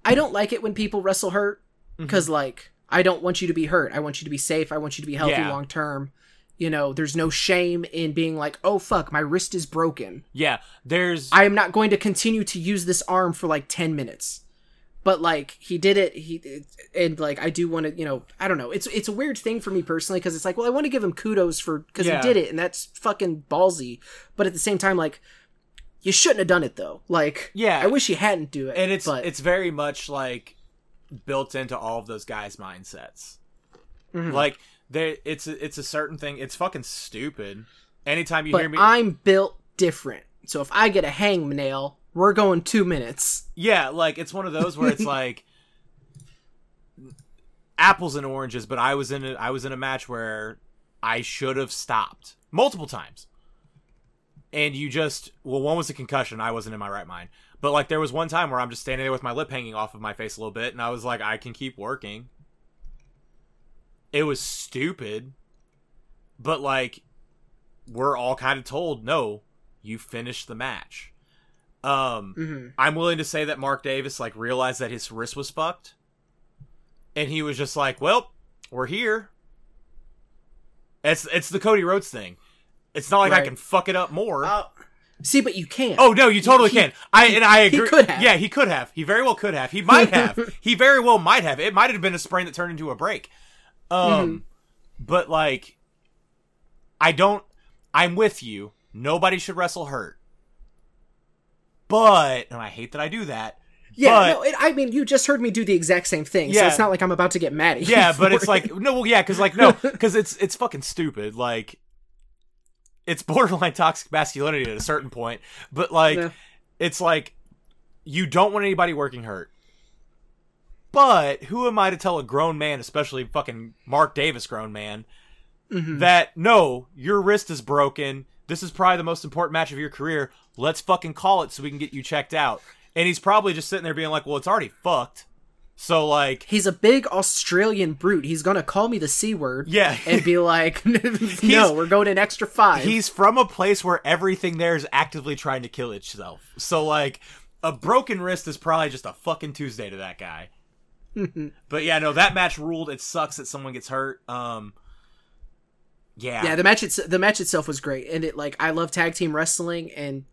i don't like it when people wrestle hurt Mm-hmm. because like i don't want you to be hurt i want you to be safe i want you to be healthy Yeah. long term you know there's no shame in being like oh fuck my wrist is broken Yeah, there's I am not going to continue to use this arm for like 10 minutes. But like he did it he and like I do want to, you know, I don't know. It's it's a weird thing for me personally cuz it's like, well, I want to give him kudos for cuz Yeah. he did it and that's fucking ballsy. But at the same time like you shouldn't have done it though. Like Yeah. I wish you hadn't do it. and it's but it's very much like built into all of those guys' mindsets. Mhm. Like there, it's it's a certain thing. It's fucking stupid. Anytime you but hear me, I'm built different. So if I get a hangnail, we're going 2 minutes. yeah, like it's one of those where it's [laughs] like apples and oranges. But I was in a I was in a match where I should have stopped multiple times. And you just well, one was a concussion. I wasn't in my right mind. But like there was one time where I'm just standing there with my lip hanging off of my face a little bit, and I was like, I can keep working. It was stupid, but like we're all kind of told, no, you finished the match. Um, Mhm. I'm willing to say that Mark Davis like realized that his wrist was fucked, and he was just like, "Well, we're here." It's it's the Cody Rhodes thing. It's not like I can fuck it up more. Uh, See, but you can't. Oh no, you totally He- can. I and I he agree. could have. Yeah, he could have. He very well could have. He might have. [laughs] he very well might have. It might have been a sprain that turned into a break. Um, Mm-hmm. but like, I don't. I'm with you. Nobody should wrestle hurt. But and I hate that I do that. yeah. but- no, it, I mean, you just heard me do the exact same thing, so Yeah. it's not like I'm about to get mad at you. Yeah, but it's it. like no, well, yeah, because like no, because it's it's fucking stupid. Like, it's borderline toxic masculinity at a certain point. But like, Yeah. it's like you don't want anybody working hurt. But who am I to tell a grown man, especially fucking Mark Davis, grown man, Mhm. that no, your wrist is broken. This is probably the most important match of your career. Let's fucking call it so we can get you checked out. And he's probably just sitting there being like, "Well, it's already fucked." So like, He's a big Australian brute. He's gonna call me the c word. Yeah. and be like, [laughs] "No, we're going an extra five. he's from a place where everything there is actively trying to kill itself. So like a broken wrist is probably just a fucking Tuesday to that guy. [laughs] but yeah, no, that match ruled. It sucks that someone gets hurt. Um yeah. yeah, the match it's, the match itself was great, and it like I love tag team wrestling, and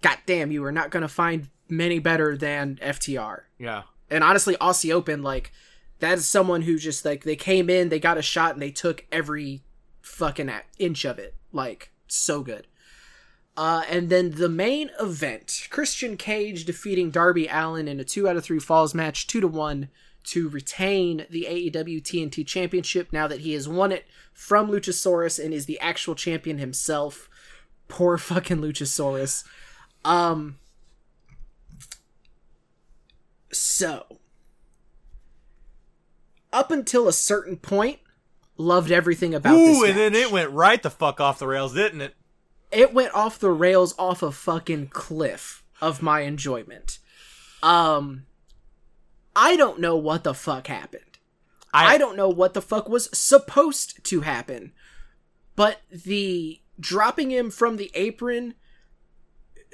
goddamn, you are not gonna find many better than FTR. yeah. And honestly, Aussie Open like that is someone who just like they came in, they got a shot, and they took every fucking inch of it. Like so good. Uh, and then the main event: Christian Cage defeating Darby Allin in a two out of three falls match, two to one, to retain the AEW TNT Championship. Now that he has won it from Luchasaurus and is the actual champion himself. Poor fucking Luchasaurus. Um. So, up until a certain point, loved everything about this Ooh, and then it went right the fuck off the rails, didn't it? it went off the rails off a fucking cliff of my enjoyment. Um I don't know what the fuck happened. I, don't know what the fuck was supposed to happen. But the dropping him from the apron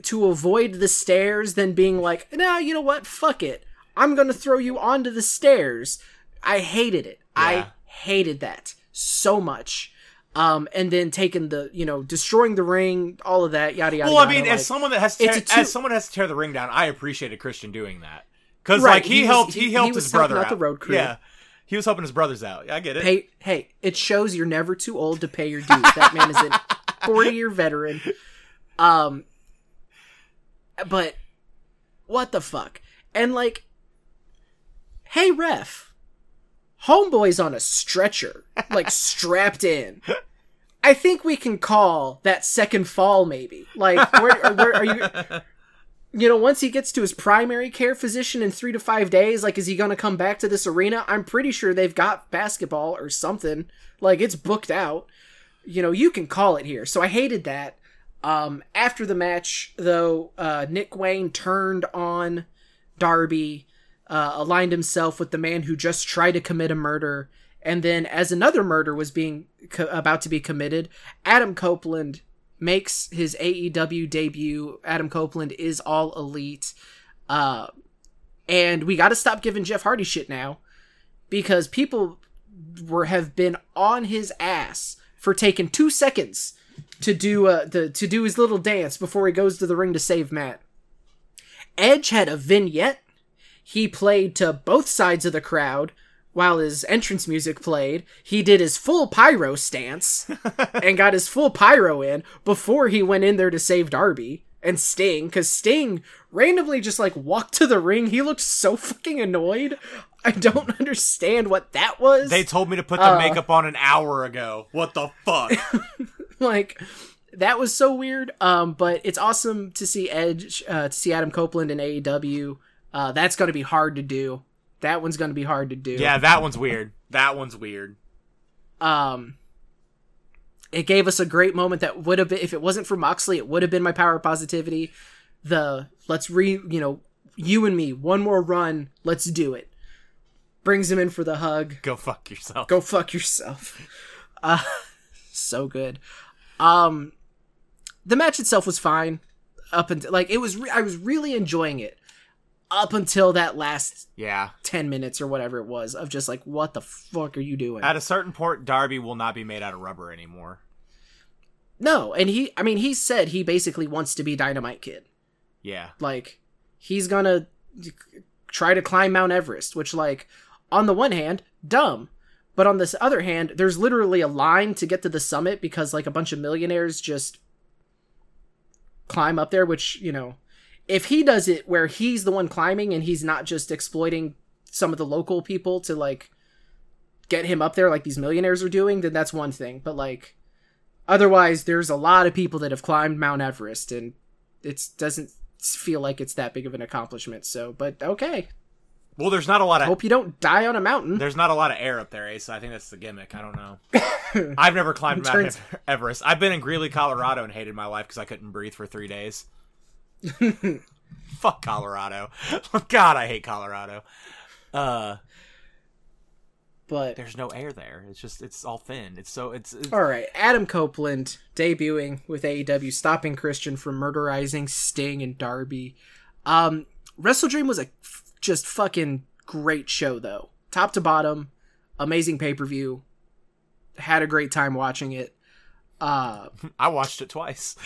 to avoid the stairs, than being like, nah, you know what? Fuck it. I'm gonna throw you onto the stairs. I hated it. Yeah. I hated that so much. Um, and then taking the, you know, destroying the ring, all of that, yada yada. Well, I yada, mean, like- as someone that has to tear, two- as someone has to tear the ring down, I appreciated Christian doing that because Right, like he, he was- helped he, he- helped he his brother out out. the road crew. Yeah, he was helping his brothers out. I get it. Hey, hey, it shows you're never too old to pay your dues. That man is a [laughs] 40 year veteran. Um, but what the fuck? And like, hey, ref, homeboy's on a stretcher, like [laughs] strapped in. I think we can call that second fall, maybe. Like, where, [laughs] where are you? you know, once he gets to his primary care physician in three to five days, like, is he going to come back to this arena? I'm pretty sure they've got basketball or something. Like, it's booked out. You know, you can call it here. So I hated that. Um, after the match, though, uh, Nick Wayne turned on Darby, uh, aligned himself with the man who just tried to commit a murder. And then, as another murder was being co- about to be committed, Adam Copeland makes his AEW debut. Adam Copeland is all elite. Uh, and we got to stop giving Jeff Hardy shit now because people were have been on his ass for taking two seconds to do uh, the to do his little dance before he goes to the ring to save Matt. Edge had a vignette. He played to both sides of the crowd while his entrance music played. He did his full pyro stance [laughs] and got his full pyro in before he went in there to save Darby and Sting because Sting randomly just like walked to the ring. He looked so fucking annoyed. I don't [laughs] understand what that was. They told me to put the Uh. makeup on an hour ago. What the fuck? [laughs] [laughs] like that was so weird. Um but it's awesome to see edge uh to see adam copeland in aew uh that's gonna be hard to do. That one's gonna be hard to do. Yeah, that one's weird. That one's weird. um it gave us a great moment that would have been if it wasn't for moxley it would have been my power of positivity. The let's re you know you and me one more run let's do it. Brings him in for the hug. Go fuck yourself. go fuck yourself. [laughs] Uh so good um the match itself was fine up until like it was re- i was really enjoying it up until that last Yeah. 10 minutes or whatever it was of just like what the fuck are you doing At a certain point, Darby will not be made out of rubber anymore. No, and he I mean he said he basically wants to be Dynamite Kid. Yeah. Like he's gonna try to climb Mount Everest, which like on the one hand, dumb. But on this other hand, there's literally a line to get to the summit because like a bunch of millionaires just climb up there, which, you know, if he does it where he's the one climbing and he's not just exploiting some of the local people to like get him up there like these millionaires are doing, then that's one thing. But like otherwise there's a lot of people that have climbed Mount Everest and it doesn't feel like it's that big of an accomplishment. So, but okay. Well, there's not a lot of hope you don't die on a mountain. there's not a lot of air up there, Ace. I think that's the gimmick. I don't know. [laughs] I've never climbed Mount Turns- Everest. I've been in Greeley, Colorado, and hated my life because I couldn't breathe for three days. [laughs] Fuck Colorado. [laughs] God, I hate Colorado. Uh, But there's no air there. It's just it's all thin. It's so it's, it's all right, Adam Copeland debuting with AEW, stopping Christian from murderizing Sting and Darby. Um, WrestleDream was a just fucking great show though, top to bottom, amazing pay per view. Had a great time watching it. Uh, I watched it twice.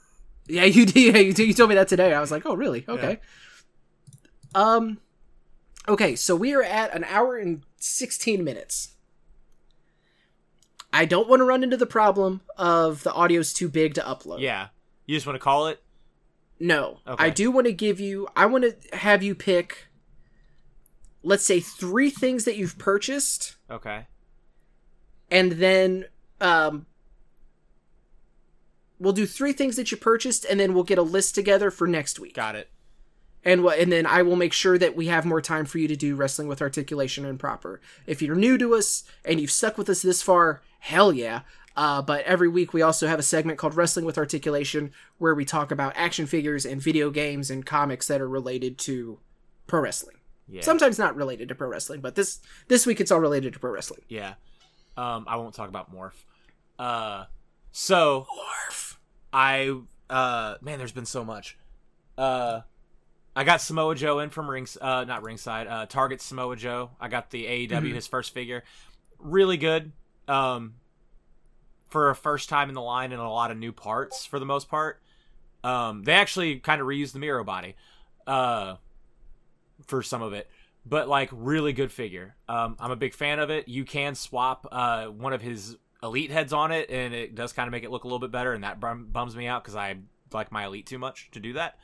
[laughs] yeah, you did. Yeah, you, you told me that today. I was like, oh, really? Okay. Um, okay, so we are at an hour and sixteen minutes. I don't want to run into the problem of the audio's too big to upload. yeah, you just want to call it? No. Okay. I do want to give you I want to have you pick let's say 3 things that you've purchased Okay. and then um we'll do 3 things that you purchased and then we'll get a list together for next week. Got it. And what and then I will make sure that we have more time for you to do wrestling with articulation and proper. If you're new to us and you've stuck with us this far, hell yeah. Uh, but every week we also have a segment called Wrestling with Articulation where we talk about action figures and video games and comics that are related to pro wrestling. Yeah. Sometimes not related to pro wrestling, but this this week it's all related to pro wrestling. Yeah. Um, I won't talk about Morph. Uh, so Morph. I uh man, there's been so much. Uh I got Samoa Joe in from rings uh not ringside, uh Target Samoa Joe. I got the AEW his first figure. Really good. Um for a first time in the line and a lot of new parts for the most part. Um they actually kind of reused the Miro body uh for some of it. But like really good figure. Um I'm a big fan of it. You can swap uh one of his elite heads on it and it does kind of make it look a little bit better and that bum- bums me out because i like my elite too much to do that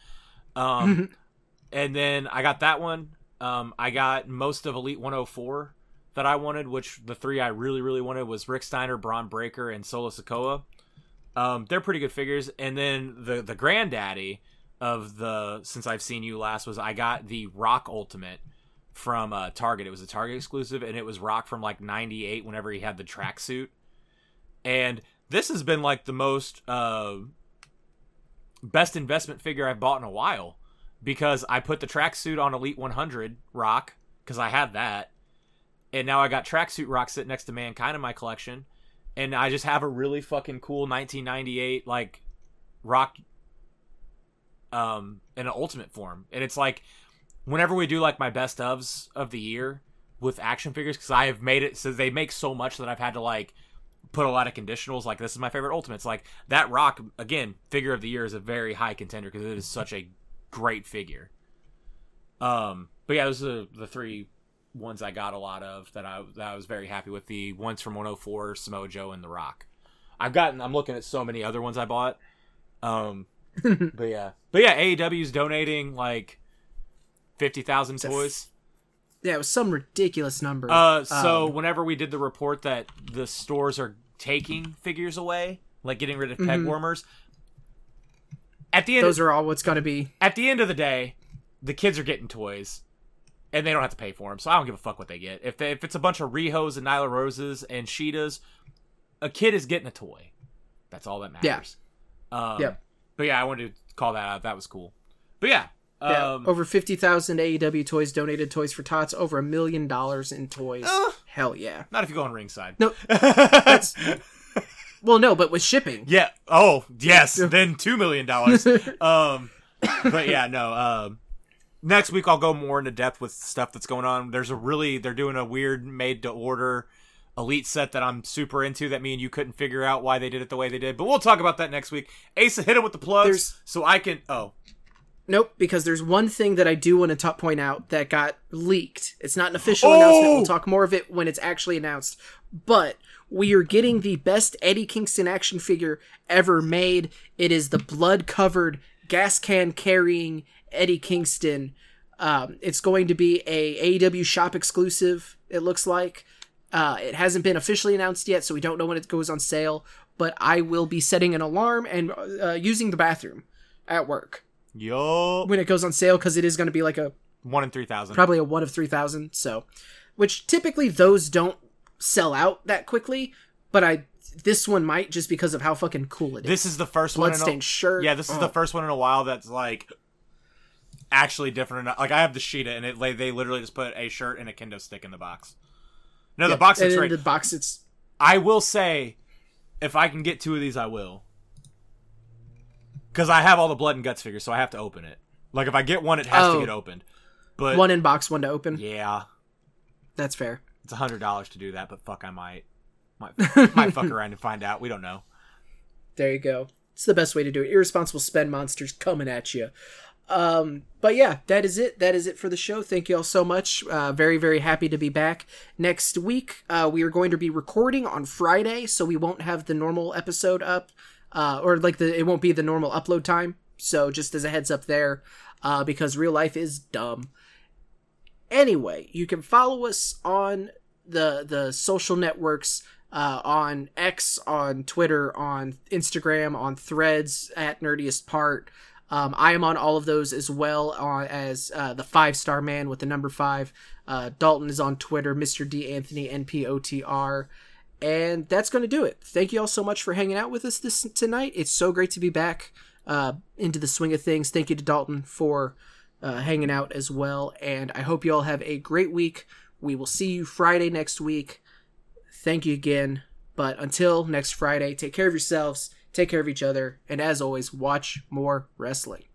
um [laughs] and then i got that one um i got most of elite 104 that i wanted which the three i really really wanted was rick steiner Bron Breakker and Solo Sikoa um they're pretty good figures and then the the granddaddy of the since i've seen you last was i got the rock ultimate from uh, Target. It was a Target exclusive, and it was Rock from like '98. Whenever he had the tracksuit, and this has been like the most uh, best investment figure I've bought in a while because I put the tracksuit on Elite 100 Rock because I had that, and now I got tracksuit Rock sitting next to Mankind in my collection, and I just have a really fucking cool 1998 like Rock um in an ultimate form, and it's like whenever we do like my best ofs of the year with action figures because I have made it so they make so much that I've had to like put a lot of conditionals like this is my favorite ultimates. Like that rock again figure of the year is a very high contender because it is such a great figure. Um but yeah those are the three ones I got a lot of that I that I was very happy with. The ones from 104 Samoa Joe and the Rock. I've gotten I'm looking at so many other ones I bought. Um [laughs] but yeah but yeah AEW's donating like 50,000 a f- toys Yeah, it was some ridiculous number. uh, so Um, whenever we did the report that the stores are taking figures away, like getting rid of peg Mhm. warmers, at the end those are all what's going to be. at the end of the day, the kids are getting toys, and they don't have to pay for them. So I don't give a fuck what they get. If they, if it's a bunch of Rihos and Nyla Roses and Sheetas, a kid is getting a toy. That's all that Yeah. matters. Um, Yep. But yeah, I wanted to call that out. That was cool. But yeah. Yeah, Um, over 50,000 AEW toys donated Toys for Tots, over a million dollars in toys. Uh. Hell yeah. not if you go on ringside. No, that's [laughs] Well, no, but with shipping. Yeah. Oh, yes. then two million dollars. [laughs] um, but yeah, no. Um, next week I'll go more into depth with stuff that's going on. There's a really they're doing a weird made to order elite set that I'm super into that me and you couldn't figure out why they did it the way they did. But we'll talk about that next week. Asa hit him with the plugs There's- so I can. Oh, Nope, because there's one thing that I do want to top point out that got leaked. It's not an official Oh! announcement. We'll talk more of it when it's actually announced. But we are getting the best Eddie Kingston action figure ever made. It is the blood covered gas can carrying Eddie Kingston. Um, it's going to be a AEW shop exclusive. It looks like. Uh, it hasn't been officially announced yet, so we don't know when it goes on sale. But I will be setting an alarm and uh, using the bathroom at work yo, when it goes on sale because it is going to be like a one in three thousand. probably a one of three thousand. So, which typically those don't sell out that quickly, but I this one might just because of how fucking cool it is. This is the first one. In a, Bloodstained shirt. yeah, this is Oh. the first one in a while that's like actually different. enough. Like I have the Sheeta, and it they literally just put a shirt and a kendo stick in the box. No, the box and right. the box it's I will say, if I can get two of these, I will. Because I have all the blood and guts figures, so I have to open it. Like if I get one, it has Oh. to get opened. But one in box, one to open. yeah, That's fair. it's a hundred dollars to do that. But fuck, I might, might, [laughs] might fuck around and find out. We don't know. There you go. It's the best way to do it. Irresponsible spend monsters coming at you. Um, but yeah, that is it. That is it for the show. Thank you all so much. Uh, very, very happy to be back. Next week, uh, we are going to be recording on Friday, so we won't have the normal episode up, uh, or like the it won't be the normal upload time. So just as a heads up there, uh, because real life is dumb. Anyway, you can follow us on the the social networks uh, on X, on Twitter, on Instagram, on Threads at Nerdiest Part. Um, I am on all of those as well on, as uh, the Five Star Man with the number five. Uh, Dalton is on Twitter, Mr. D Anthony NPOTR. And that's going to do it. Thank you all so much for hanging out with us this tonight. It's so great to be back uh, into the swing of things. Thank you to Dalton for uh, hanging out as well. And I hope you all have a great week. We will see you Friday next week. Thank you again. But until next Friday, take care of yourselves, take care of each other, and as always, watch more wrestling.